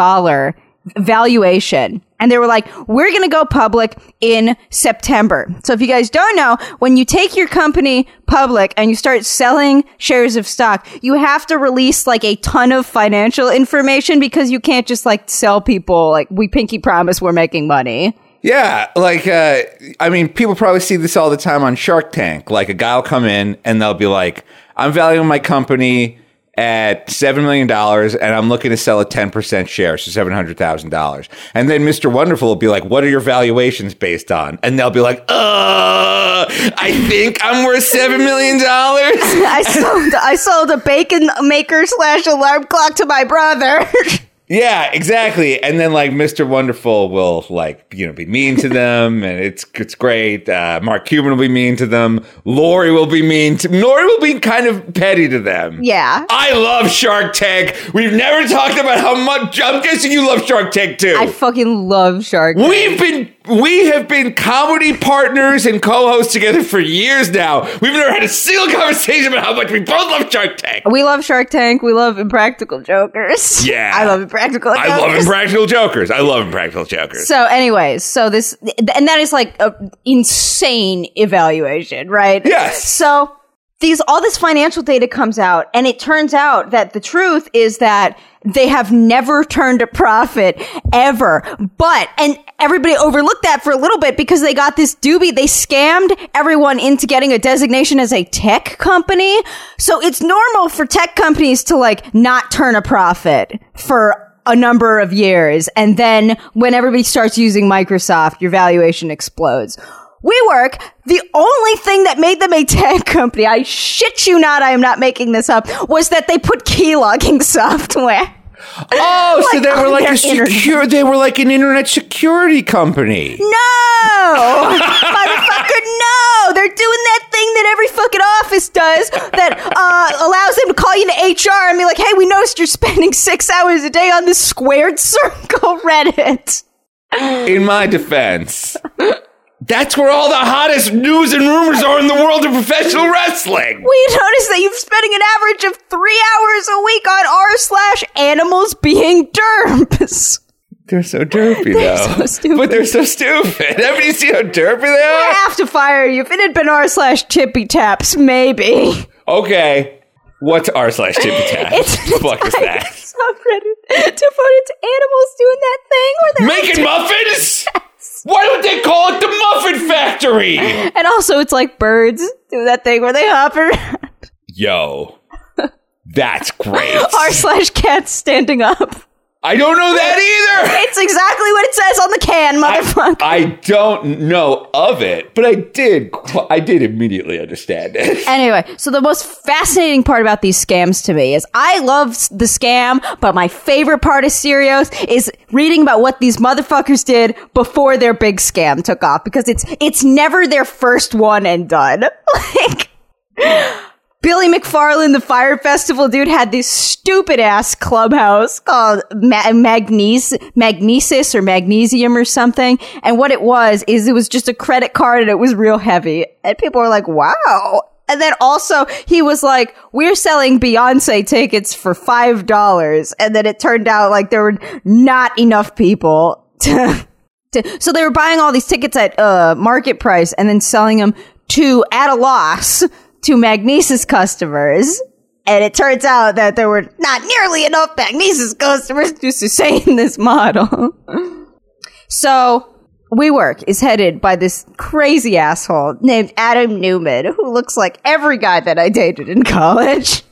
A: valuation. And they were like, we're going to go public in September. So if you guys don't know, when you take your company public and you start selling shares of stock, you have to release like a ton of financial information because you can't just like sell people like we pinky promise we're making money.
B: Yeah, like uh, I mean, people probably see this all the time on Shark Tank. Like a guy will come in and they'll be like, "I'm valuing my company at seven million dollars, and I'm looking to sell a ten percent share, so seven hundred thousand dollars." And then Mr. Wonderful will be like, "What are your valuations based on?" And they'll be like, "Uh, I think I'm worth seven million dollars." <laughs>
A: I sold I sold a bacon maker slash alarm clock to my brother. <laughs>
B: Yeah, exactly. And then like Mr. Wonderful will like, you know, be mean to them <laughs> and it's it's great. Uh, Mark Cuban will be mean to them. Lori will be mean to Lori will be kind of petty to them.
A: yeah.
B: I love Shark Tank. We've never talked about how much I'm guessing you love Shark Tank too.
A: I fucking love Shark. Tank.
B: We've been We have been comedy partners and co-hosts together for years now. We've never had a single conversation about how much we both love Shark Tank.
A: We love Shark Tank. We love Impractical Jokers.
B: Yeah. <laughs>
A: I love Impractical Jokers.
B: I love Impractical Jokers. I love Impractical Jokers.
A: So, anyways, so this, and that is like an insane evaluation, right?
B: Yes.
A: So these, all this financial data comes out, and it turns out that the truth is that they have never turned a profit ever. But, and everybody overlooked that for a little bit because they got this doobie. They scammed everyone into getting a designation as a tech company. So it's normal for tech companies to like not turn a profit for a number of years. And then when everybody starts using Microsoft, your valuation explodes. WeWork, the only thing that made them a tech <laughs> company, I shit you not, I am not making this up, was that they put keylogging <laughs> software.
B: Oh, so they were like a secure. They were like an internet security company.
A: No! Motherfucker, no! They're doing that thing that every fucking office does that uh, allows them to call you to HR and be like, hey, we noticed you're spending six hours a day on this squared <laughs> circle Reddit.
B: In my defense, that's where all the hottest news and rumors are in the world of professional wrestling.
A: We noticed that you're spending an average of three hours a week on r slash animals being derps.
B: They're so derpy,
A: They're
B: though.
A: so stupid.
B: But they're so stupid. <laughs> Haven't you seen how derpy they are?
A: I have to fire you. If it had been r slash tippy taps, maybe.
B: Okay. What's r slash tippy <laughs> taps?
A: It's
B: The fuck is that?
A: subreddit devoted to animals doing that thing where they're
B: Making <laughs> muffins? Why would they call it the Muffin Factory? <laughs>
A: And also, it's like birds do that thing where they hop around.
B: Yo. That's <laughs> great.
A: R slash cats standing up.
B: I don't know that either. <laughs>
A: It's exactly what it says on the can, motherfucker.
B: I don't know of it, but I did. I did immediately understand it. <laughs>
A: Anyway, so the most fascinating part about these scams to me is I love the scam, but my favorite part of Serios is reading about what these motherfuckers did before their big scam took off because it's it's never their first one and done. <laughs> Like Billy McFarland, the Fyre Festival dude, had this stupid ass clubhouse called Ma- Magnes- Magnises or Magnesium or something. And what it was is it was just a credit card and it was real heavy. And people were like, wow. And then also he was like, we're selling Beyonce tickets for $5. And then it turned out like there were not enough people <laughs> to, to so they were buying all these tickets at uh, market price and then selling them to at a loss to Magnises customers. And it turns out that there were not nearly enough Magnises customers to sustain <laughs> this model. so WeWork is headed by this crazy asshole named Adam Neumann, who looks like every guy that I dated in <laughs> college.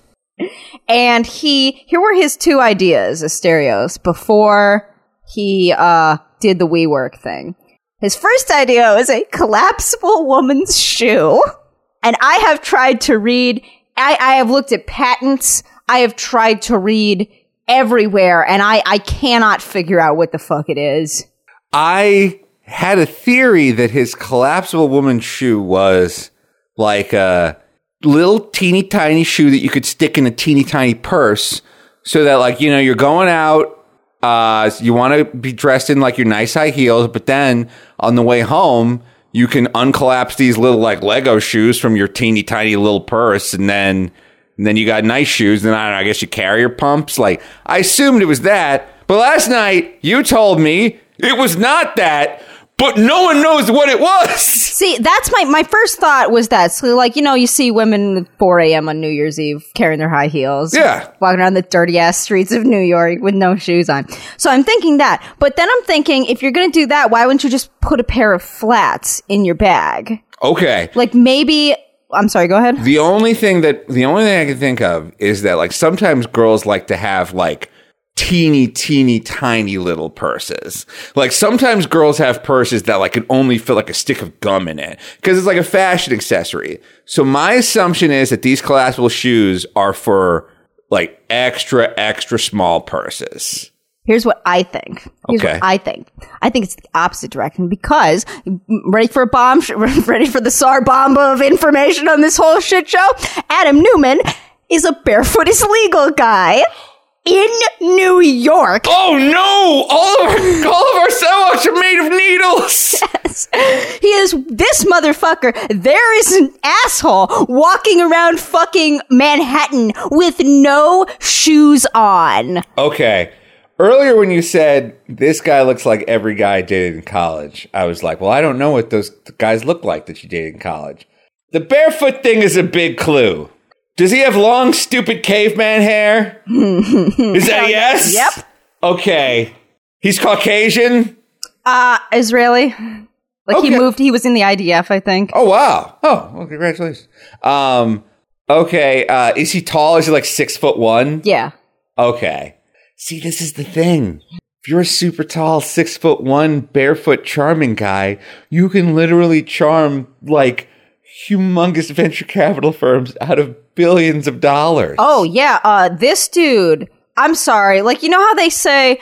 A: And he, here were his two ideas, Asterios, before he uh, did the WeWork thing. His first idea was a collapsible woman's shoe. <laughs> And I have tried to read, I, I have looked at patents, I have tried to read everywhere, and I, I cannot figure out what the fuck it is.
B: I had a theory that his collapsible woman shoe was like a little teeny tiny shoe that you could stick in a teeny tiny purse so that like you know you're going out uh you want to be dressed in like your nice high heels but then on the way home you can uncollapse these little like lego shoes from your teeny tiny little purse and then and then you got nice shoes and I, know, I guess you carry your pumps. Like i assumed it was that but last night you told me it was not that but no one knows what it was
A: See, that's my, my first thought was that. So, like, you know, you see women at 4 a.m. on New Year's Eve carrying their high heels.
B: Yeah.
A: Walking around the dirty ass streets of New York with no shoes on. So I'm thinking that. But then I'm thinking, if you're going to do that, why wouldn't you just put a pair of flats in your bag?
B: okay
A: Like, maybe. I'm sorry, go ahead.
B: The only thing that the only thing I can think of is that like sometimes girls like to have like teeny teeny tiny little purses. Like sometimes girls have purses that like can only fit like a stick of gum in it because it's like a fashion accessory. So my assumption is that these collapsible shoes are for like extra extra small purses.
A: Here's what I think. Here's
B: Okay.
A: what I think. I think it's the opposite direction because mm, ready for a bomb, <laughs> ready for the SAR bomb of information on this whole shit show. Adam Neumann is a barefoot is legal guy. In New York.
B: Oh no! All of our all of our sidewalks are made of needles. <laughs> Yes.
A: He is this motherfucker. There is an asshole walking around fucking Manhattan with no shoes on.
B: Okay. Earlier, when you said this guy looks like every guy I dated in college, I was like, well, I don't know what those guys look like that you dated in college. The barefoot thing is a big clue. Does he have long, stupid caveman hair? <laughs> is that a yes?
A: Yep.
B: Okay. He's Caucasian?
A: Uh, Israeli. Like he moved, he was in the IDF, I think.
B: Oh, wow. Oh, well, congratulations. Um, okay. Uh, is he tall? Is he like six foot one?
A: Yeah.
B: Okay. See, this is the thing. If you're a super tall, six foot one, barefoot, charming guy, you can literally charm like humongous venture capital firms out of billions of dollars.
A: Oh yeah, uh this dude, I'm sorry. Like you know how they say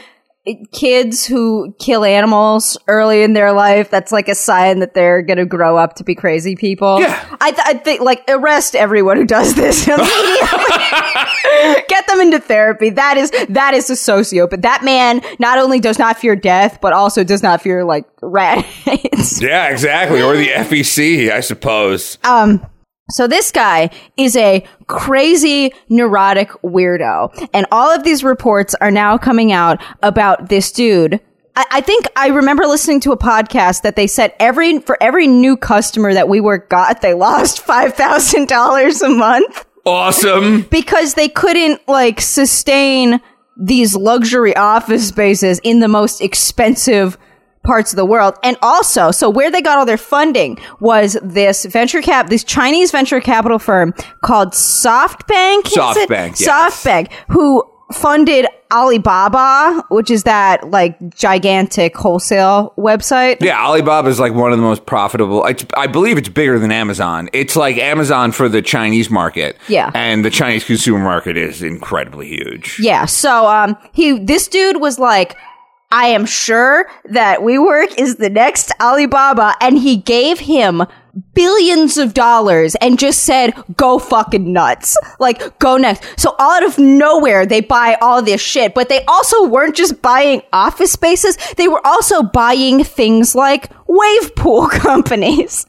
A: kids who kill animals early in their life that's like a sign that they're going to grow up to be crazy people.
B: Yeah.
A: I th- I think like arrest everyone who does this <laughs> immediately. Get them into therapy. That is that is a sociopath. That man not only does not fear death but also does not fear like rats.
B: Yeah, exactly. Or the FEC, I suppose.
A: Um, so this guy is a crazy neurotic weirdo. And all of these reports are now coming out about this dude. I, I think I remember listening to a podcast that they said every, for every new customer that WeWork got, they lost <laughs> $5,000 a month
B: awesome.
A: because they couldn't like sustain these luxury office spaces in the most expensive parts of the world. And also, so where they got all their funding was this venture cap, this Chinese venture capital firm called SoftBank.
B: SoftBank, yes.
A: SoftBank, who funded Alibaba, which is that like gigantic wholesale website.
B: Yeah, Alibaba is like one of the most profitable. I, I believe it's bigger than Amazon. It's like Amazon for the Chinese market.
A: Yeah.
B: And the Chinese consumer market is incredibly huge.
A: Yeah. So um he this dude was like I am sure that WeWork is the next Alibaba and he gave him billions of dollars and just said go fucking nuts. Like go next. So out of nowhere they buy all this shit, but they also weren't just buying office spaces, they were also buying things like wave pool <laughs> companies.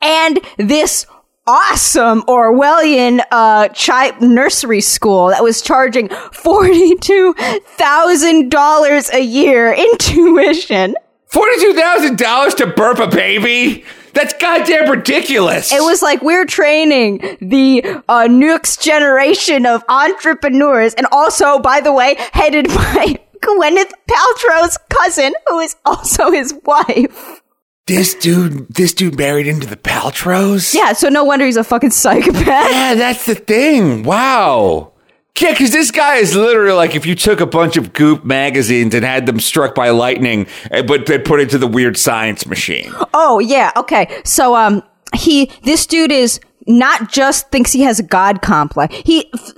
A: and this awesome Orwellian uh chi- nursery school that was charging $42,000 a year in tuition.
B: Forty-two thousand dollars to burp a baby? That's goddamn ridiculous.
A: It was like we're training the uh, next generation of entrepreneurs and also, by the way, headed by <laughs> Gwyneth Paltrow's cousin, who is also his wife.
B: This dude. This dude married into the Paltrows.
A: Yeah, so no wonder he's a fucking psychopath.
B: Yeah, that's the thing. Wow. Yeah, because this guy is literally like if you took a bunch of Goop magazines and had them struck by lightning, eh, but they put into the weird science machine.
A: Oh yeah, okay. So um he this dude is not just thinks he has a god complex. He f-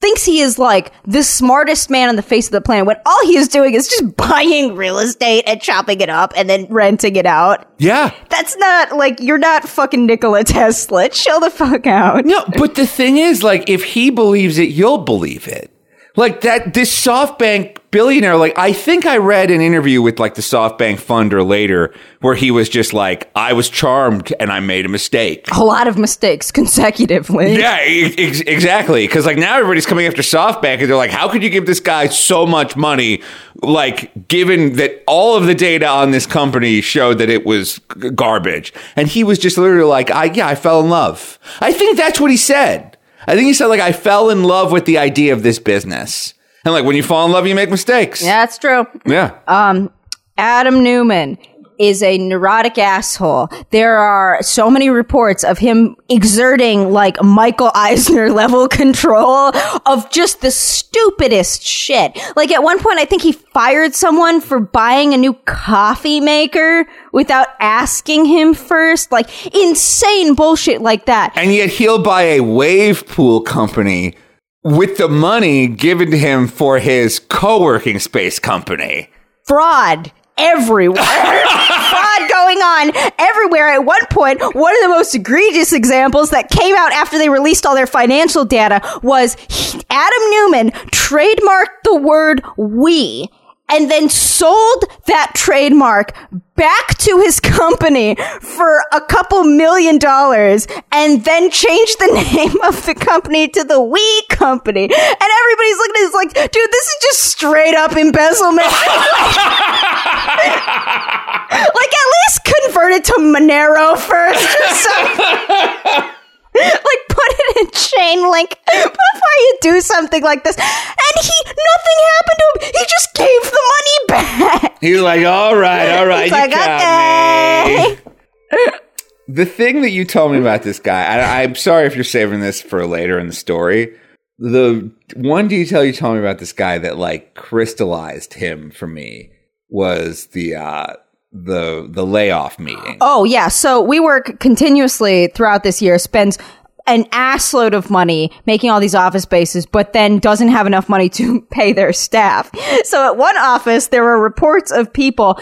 A: thinks he is like the smartest man on the face of the planet when all he is doing is just <laughs> buying real estate and chopping it up and then renting it out.
B: Yeah.
A: That's not like you're not fucking Nikola Tesla. Chill the fuck out.
B: No, but the thing is, like, if he believes it, you'll believe it. Like that, this SoftBank billionaire, like, I think I read an interview with like the SoftBank funder later where he was just like, I was charmed and I made a mistake.
A: A lot of mistakes <laughs> consecutively.
B: Yeah, ex- exactly. Because like now everybody's coming after SoftBank, and they're like, "How could you give this guy so much money?" Like, given that all of the data on this company showed that it was g- garbage, and he was just literally like, "I yeah, I fell in love." I think that's what he said. I think he said like, "I fell in love with the idea of this business." And like when you fall in love, you make mistakes.
A: Yeah, that's true.
B: Yeah.
A: Um, Adam Neumann is a neurotic asshole. There are so many reports of him exerting like Michael Eisner <laughs> level control of just the stupidest shit. Like at one point, I think he fired someone for buying a new coffee maker without asking him first. Like insane bullshit like that.
B: and yet he'll buy a wave pool company with the money given to him for his co-working space company.
A: Fraud everywhere. <laughs> Fraud going going on everywhere. At one point, one of the most egregious examples that came out after they released all their financial data was Adam Neumann trademarked the word we and then sold that trademark back to his company for a couple million dollars and then changed the <laughs> name of the company to the We Company. And everybody's looking at it like, dude, this is just straight up embezzlement. <laughs> like, at least convert it to Monero first or something. <laughs> like put it in Chainlink before you do something like this. And he nothing happened to him. He just gave the money back.
B: He's like, all right, all right,
A: He's
B: you
A: like,
B: got
A: okay.
B: me. The thing that you told me about this guy, I, I'm sorry if you're saving this for later in the story. The one detail you told me about this guy that like crystallized him for me was the uh the the layoff meeting.
A: Oh yeah, so we work continuously throughout this year, spends an assload of money making all these office spaces, but then doesn't have enough money to <laughs> pay their staff. So at one office, there were reports of people.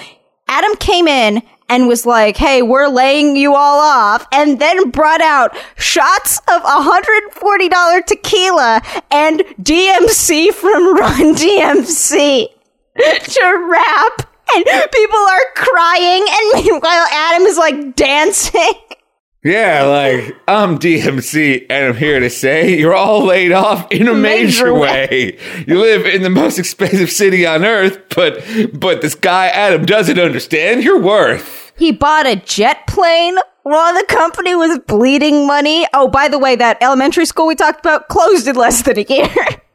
A: Adam came in and was like, Hey, we're laying you all off. And then brought out shots of $140 tequila and DMC from <laughs> Run DMC <laughs> to rap. And people are crying. And meanwhile, Adam is like dancing.
B: Yeah, like I'm DMC and I'm here to say you're all laid off in a major,
A: Major
B: way. You live in the most expensive city on earth, but but this guy Adam doesn't understand your worth.
A: He bought a jet plane while the company was bleeding money. Oh, by the way, that elementary school we talked about closed in less than a year. <laughs>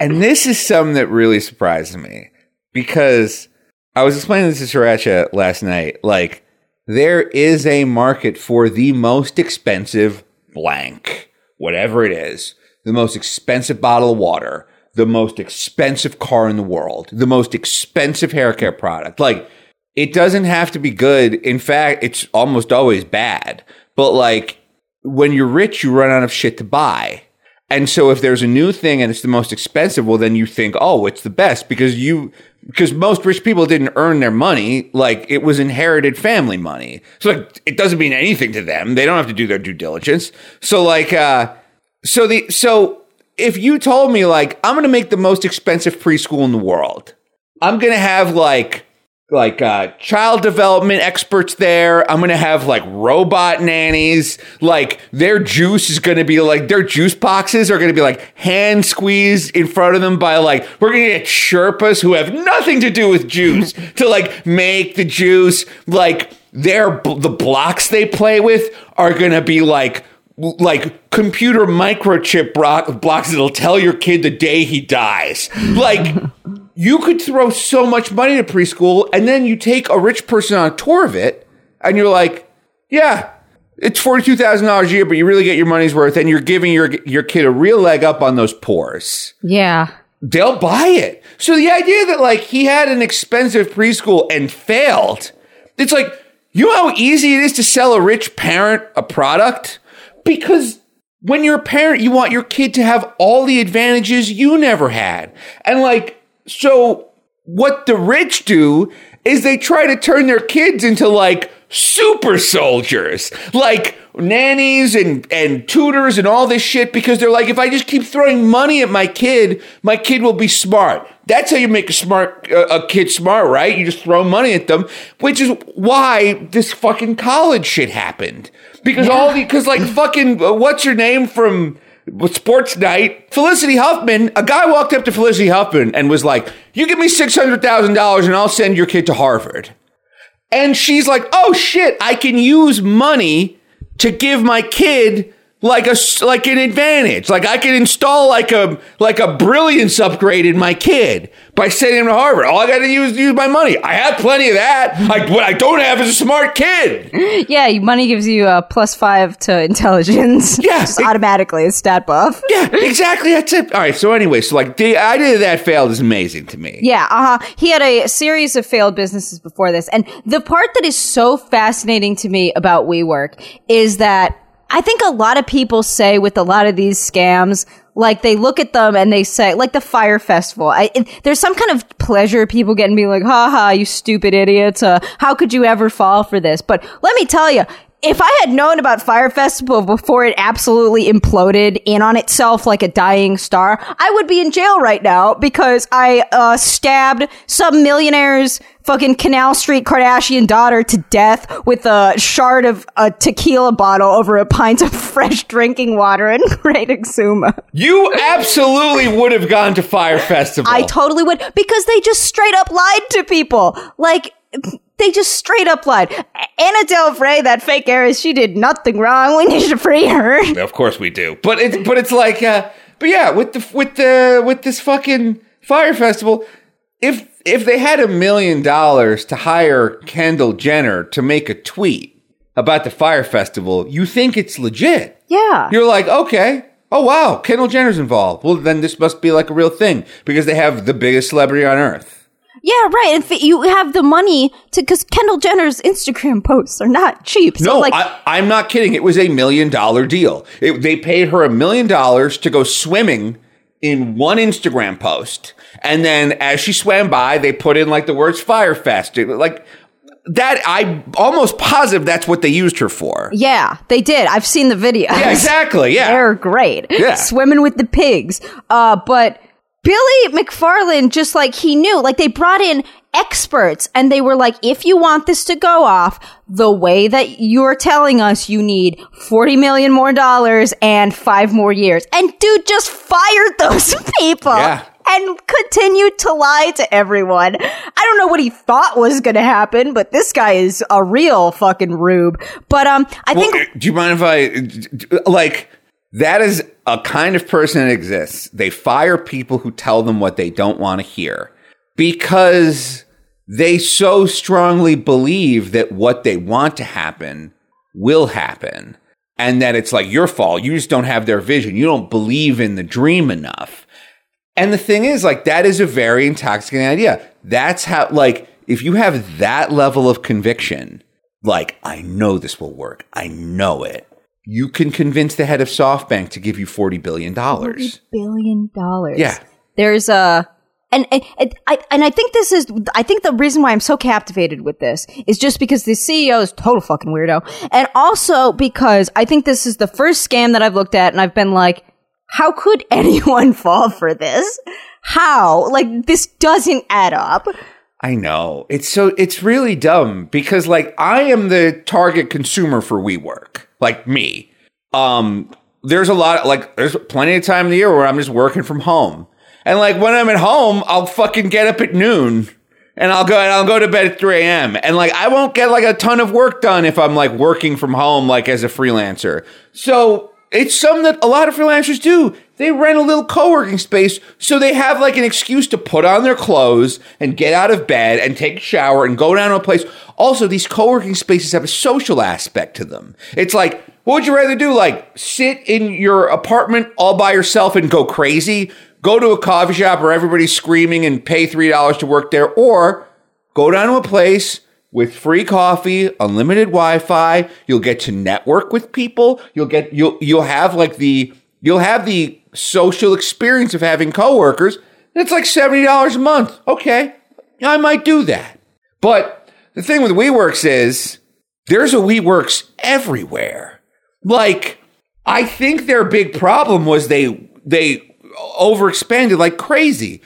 B: And this is something that really surprised me because I was explaining this to Sirancha last night. Like, there is a market for the most expensive blank, whatever it is, the most expensive bottle of water, the most expensive car in the world, the most expensive hair care product. Like, it doesn't have to be good. In fact, it's almost always bad. But like, when you're rich, you run out of shit to buy. And so if there's a new thing and it's the most expensive, well, then you think, oh, it's the best because you, because most rich people didn't earn their money. Like it was inherited family money. So like, it doesn't mean anything to them. They don't have to do their due diligence. So like, uh, so the, so if you told me like, I'm to make the most expensive preschool in the world, I'm to have like, like uh, child development experts there. I'm gonna have like robot nannies. Like their juice is gonna be like their juice boxes are gonna be like hand squeezed in front of them by like we're gonna get Sherpas who have nothing to do with juice <laughs> to like make the juice. Like their the blocks they play with are gonna be like like computer microchip bro- blocks that'll tell your kid the day he dies. Like you could throw so much money to preschool and then you take a rich person on a tour of it and you're like, yeah, it's $42,000 a year, but you really get your money's worth and you're giving your, your kid a real leg up on those pores.
A: Yeah.
B: They'll buy it. So the idea that like he had an expensive preschool and failed, it's like, you know how easy it is to sell a rich parent a product? Because when you're a parent, you want your kid to have all the advantages you never had. And like, so what the rich do is they try to turn their kids into like super soldiers, like nannies and, and tutors and all this shit because they're like, if I just keep throwing money at my kid, my kid will be smart. That's how you make a smart uh, a kid smart, right? You just throw money at them, which is why this fucking college shit happened. Because all the because like fucking uh, what's your name from Sports Night, Felicity Huffman, a guy walked up to Felicity Huffman and was like, You give me $600,000 and I'll send your kid to Harvard. And she's like, Oh shit, I can use money to give my kid like a like an advantage. Like I can install like a like a brilliance upgrade in my kid by sending him to Harvard. All I got to use is use my money. I have plenty of that. Like what I don't have is a smart kid. <gasps>
A: Yeah, money gives you a plus five to intelligence.
B: Yeah, it-
A: automatically, a stat buff.
B: Yeah, exactly. That's it. All right. So anyway, so like the idea that that failed is amazing to me.
A: Yeah, uh huh. He had a series of failed businesses before this. And the part that is so fascinating to me about WeWork is that I think a lot of people say with a lot of these scams, like they look at them and they say, like the Fyre Festival. I, it, there's some kind of pleasure people get in being like, "Ha ha, you stupid idiots! Uh, how could you ever fall for this?" But let me tell you, if I had known about Fyre Festival before it absolutely imploded in on itself like a dying star, I would be in jail right now because I uh, stabbed some millionaire's fucking Canal Street Kardashian daughter to death with a shard of a tequila bottle over a pint of <laughs> fresh drinking water in Great <laughs> Exuma.
B: You absolutely would have gone to Fyre Festival.
A: I totally would because they just straight up lied to people. Like, they just straight up lied. Anna Delvey, that fake heiress, she did nothing wrong. We need to free her.
B: Of course we do. But it's but it's like uh but yeah, with the with the with this fucking Fyre Festival, if if they had a million dollars to hire Kendall Jenner to make a tweet about the Fyre Festival, you think it's legit.
A: Yeah.
B: You're like, okay, oh wow, Kendall Jenner's involved. Well, then this must be like a real thing because they have the biggest celebrity on earth.
A: Yeah, right. If you have the money to, because Kendall Jenner's Instagram posts are not cheap. So
B: no,
A: like,
B: I, I'm not kidding. It was a million dollar deal. It, they paid her a million dollars to go swimming in one Instagram post, and then as she swam by, they put in like the words "Fyre Fest." It- Like that, I'm almost positive that's what they used her for.
A: yeah, they did. I've seen the video.
B: Yeah, exactly. Yeah. <laughs>
A: They're great.
B: Yeah.
A: Swimming with the pigs. Uh, but Billy McFarland just like he knew, like they brought in experts and they were like, if you want this to go off the way that you're telling us you need 40 million more dollars and five more years. And dude just fired <laughs> those people.
B: Yeah.
A: And continued to lie to everyone. I don't know what he thought was going to happen, but this guy is a real fucking rube. But um, I
B: Well,
A: think
B: do you mind if I like that is a kind of person that exists. They fire people who tell them what they don't want to hear because they so strongly believe that what they want to happen will happen and that it's like your fault. You just don't have their vision. You don't believe in the dream enough. And the thing is, like, that is a very intoxicating idea. That's how, like, if you have that level of conviction, like, I know this will work, I know it, you can convince the head of SoftBank to give you $40 billion.
A: billion dollars.
B: Yeah.
A: There's a and, and and I and I think this is I think the reason why I'm so captivated with this is just because the CEO is total fucking weirdo, and also because I think this is the first scam that I've looked at, and I've been like, how could <laughs> anyone fall for this? How like this doesn't add up?
B: I know. It's so it's really dumb because like I am the target consumer for WeWork. Like me. Um there's a lot like there's plenty of time in the year where I'm just working from home. And like when I'm at home, I'll fucking get up at noon and I'll go and I'll go to bed at 3 a.m. And like I won't get like a ton of work done if I'm like working from home like as a freelancer. So it's something that a lot of freelancers do. They rent a little co-working space so they have like an excuse to put on their clothes and get out of bed and take a shower and go down to a place. Also, these co-working spaces have a social aspect to them. It's like, what would you rather do? Like sit in your apartment all by yourself and go crazy? Go to a coffee shop where everybody's screaming and pay $3 to work there or go down to a place with free coffee, unlimited Wi-Fi. You'll get to network with people. You'll get you'll you'll have like the you'll have the social experience of having coworkers. It's like seventy dollars a month. Okay, I might do that. But the thing with WeWorks is there's a WeWorks everywhere. Like I think their big problem was they they overexpanded like crazy.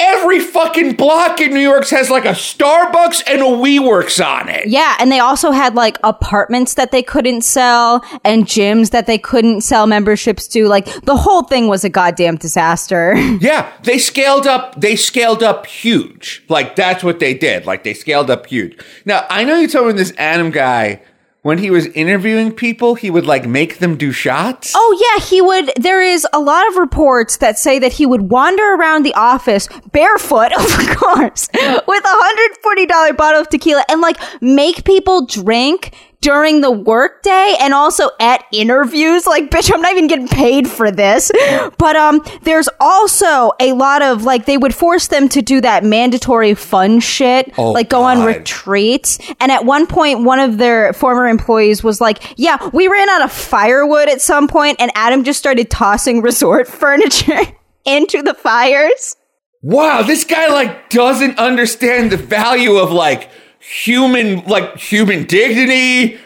B: Every fucking block in New York has like a Starbucks and a WeWorks on it.
A: Yeah, and they also had like apartments that they couldn't sell and gyms that they couldn't sell memberships to. Like the whole thing was a goddamn disaster. <laughs>
B: Yeah, they scaled up. They scaled up huge. Like that's what they did. Like they scaled up huge. Now I know you told me this Adam guy when he was interviewing people, he would like make them do shots.
A: Oh yeah, he would. There is a lot of reports that say that he would wander around the office barefoot, <laughs> of course, with a hundred forty dollar bottle of tequila and like make people drink during the workday and also at interviews. Like, bitch, I'm not even getting paid for this. But um, there's also a lot of like they would force them to do that mandatory fun shit,
B: Oh,
A: like go on retreats. And at one point, one of their former employees was like, "Yeah, we ran out of firewood at some point, and Adam just started tossing <laughs> resort furniture <laughs> into the fires."
B: Wow, this guy like doesn't understand the value of like human like human dignity,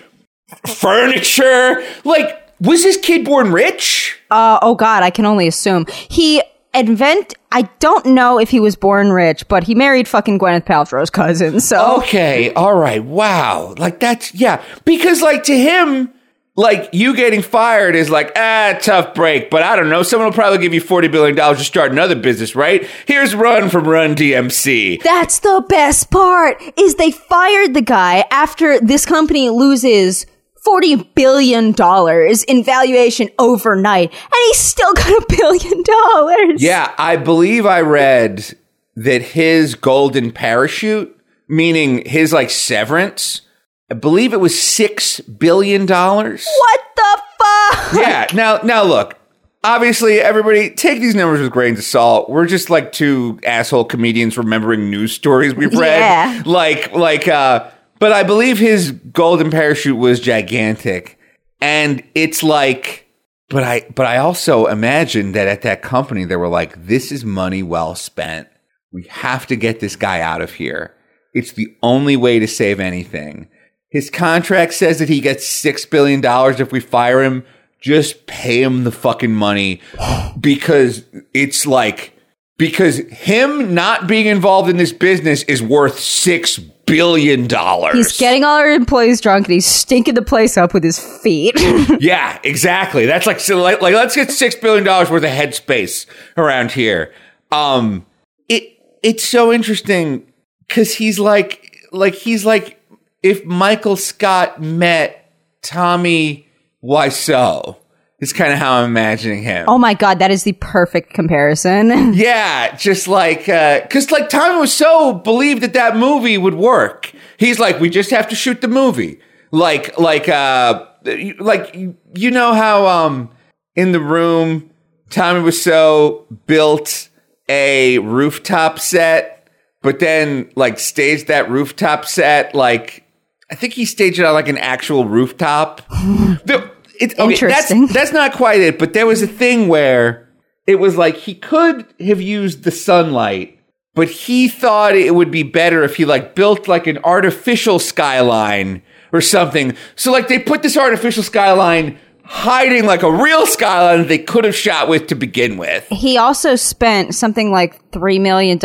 B: furniture. Like, was this kid born rich?
A: Uh, oh God, I can only assume he invent. I don't know if he was born rich, but he married fucking Gwyneth Paltrow's cousin. So
B: Okay, all right. Wow. Like that's yeah, because like to him like you getting fired is like ah tough break, but I don't know. Someone will probably give you forty billion dollars to start another business, right? Here's Run from Run DMC.
A: That's the best part is they fired the guy after this company loses forty billion dollars in valuation overnight, and he's still got a billion dollars.
B: Yeah, I believe I read that his golden parachute, meaning his like severance, I believe it was six billion dollars.
A: What the fuck?
B: yeah. Now, now look. Obviously, everybody take these numbers with grains of salt. We're just like two asshole comedians remembering news stories we've read.
A: Yeah.
B: Like, like, uh, but I believe his golden parachute was gigantic, and it's like, but I, but I also imagine that at that company they were like, this is money well spent. We have to get this guy out of here. It's the only way to save anything. His contract says that he gets six billion dollars if we fire him. Just pay him the fucking money <gasps> because it's like because him not being involved in this business is worth six billion dollars.
A: He's getting all our employees drunk and he's stinking the place up with his feet. <laughs>
B: Yeah, exactly. That's like so like, like let's get six billion dollars worth of headspace around here. Um, it it's so interesting because he's like like he's like if Michael Scott met Tommy Wiseau. Is kind of how I'm imagining him.
A: oh my god, that is the perfect comparison. <laughs>
B: Yeah, just like because like Tommy was so believed that that movie would work. He's like, we just have to shoot the movie. Like like uh like you you know how um in the room Tommy was so built a rooftop set, but then like staged that rooftop set like I think he staged it on like an actual rooftop. <gasps> The- it- okay,
A: Interesting.
B: That's, that's not quite it, but there was a thing where it was like he could have used the sunlight, but he thought it would be better if he like built like an artificial skyline or something. So like they put this artificial skyline hiding like a real skyline that they could have shot with to begin with.
A: he also spent something like $3 million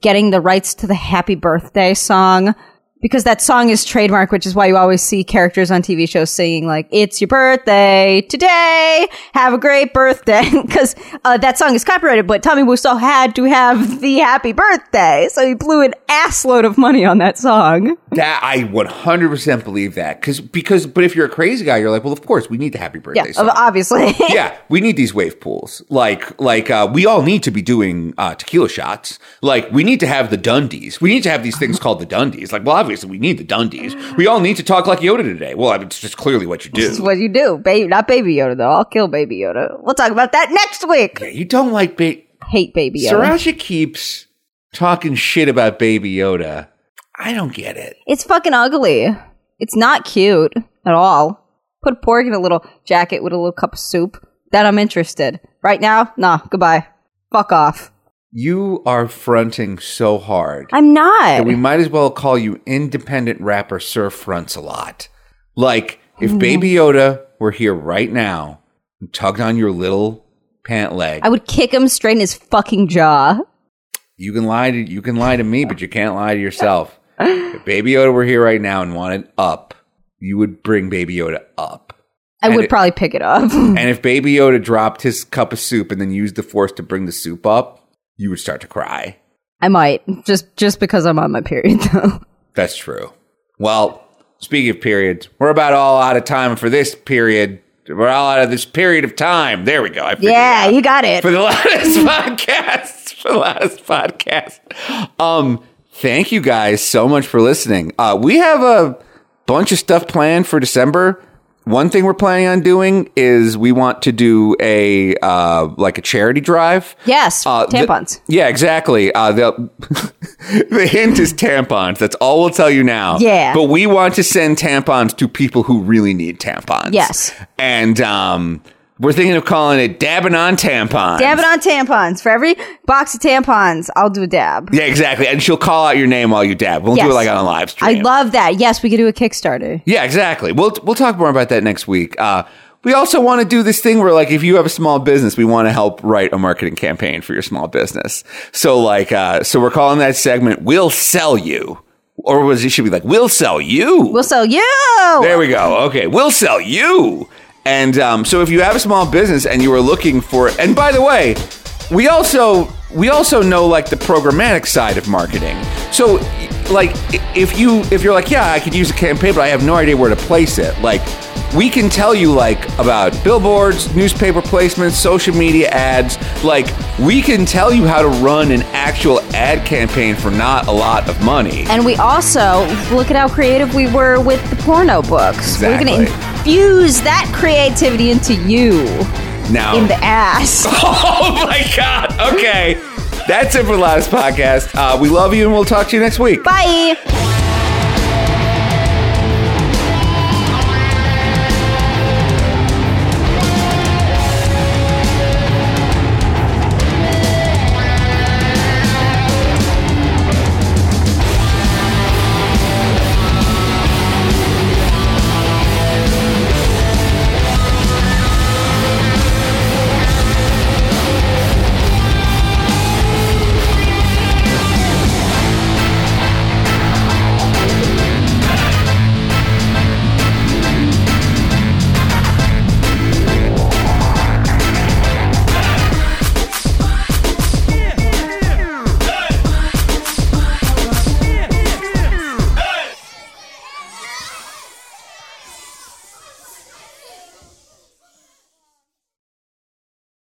A: getting the rights to the happy birthday song because that song is trademark, which is why you always see characters on TV shows singing like, it's your birthday today. Have a great birthday. <laughs> Cause, uh, that song is copyrighted, but Tommy Wiseau had to have the happy birthday. So he blew an assload of money on that song.
B: That I 100% believe that because because but if you're a crazy guy, you're like, well, of course we need the happy birthday.
A: Yeah,
B: song.
A: obviously. <laughs>
B: yeah, we need these wave pools. Like, like uh, we all need to be doing uh, tequila shots. Like, we need to have the Dundies. We need to have these things called the Dundies. Like, well, obviously, we need the Dundies. We all need to talk like Yoda today. Well, I mean, it's just clearly what you do.
A: what you do. Baby, not Baby Yoda though. I'll kill Baby Yoda. We'll talk about that next week.
B: Yeah, you don't like ba-
A: Hate Baby Yoda.
B: Sirancha keeps talking shit about Baby Yoda. I don't get it.
A: It's fucking ugly. It's not cute at all. Put pork in a little jacket with a little cup of soup. Then I'm interested. Right now, nah, goodbye. Fuck off.
B: You are fronting so hard.
A: I'm not.
B: we might as well call you independent rapper Sir Fronts a lot. Like, if mm. Baby Yoda were here right now and tugged on your little pant leg,
A: I would kick him straight in his fucking jaw.
B: you can lie to you can lie to me, but you can't lie to yourself. if Baby Yoda were here right now and wanted up, you would bring Baby Yoda up.
A: I
B: And
A: would
B: it-
A: probably pick it up.
B: And if Baby Yoda dropped his cup of soup and then used the force to bring the soup up, you would start to cry.
A: I might. Just just because I'm on my period <laughs> though.
B: That's true. Well, speaking of periods, we're about all out of time for this period. We're all out of this period of time. There we go. I
A: Yeah, you got it.
B: for the <laughs> last podcast. For the last podcast. Um, thank you guys so much for listening. Uh, we have a bunch of stuff planned for December. One thing we're planning on doing is we want to do a uh, like a charity drive.
A: Yes,
B: Uh, the-
A: tampons.
B: yeah, exactly. Uh, the <laughs> the hint is tampons. That's all we'll tell you now.
A: Yeah.
B: But we want to send tampons to people who really need tampons.
A: Yes.
B: And um, we're thinking of calling it dabbing on tampons.
A: Dabbing on tampons. For every box of tampons, I'll do a dab.
B: Yeah, exactly. And she'll call out your name while you dab. We'll do it like on a live stream.
A: I love that. Yes, we could do a Kickstarter.
B: Yeah, exactly. We'll we'll talk more about that next week. Uh, we also want to do this thing where, like, if you have a small business, we want to help write a marketing campaign for your small business. So, like, uh, so we're calling that segment "We'll Sell You," or was it should be like "We'll Sell You"?
A: We'll sell you.
B: There we go. Okay, we'll sell you. And um, so, if you have a small business and you are looking for, and by the way, we also we also know like the programmatic side of marketing. So, like, if you if you're like, yeah, I could use a campaign, but I have no idea where to place it. Like, we can tell you like about billboards, newspaper placements, social media ads. Like, we can tell you how to run an actual ad campaign for not a lot of money.
A: And we also look at how creative we were with the porno books. We're going to infuse that creativity into you
B: Now,
A: in the ass. <laughs>
B: Oh my God. Okay. That's it for the last podcast. Uh, we love you and we'll talk to you next week.
A: Bye.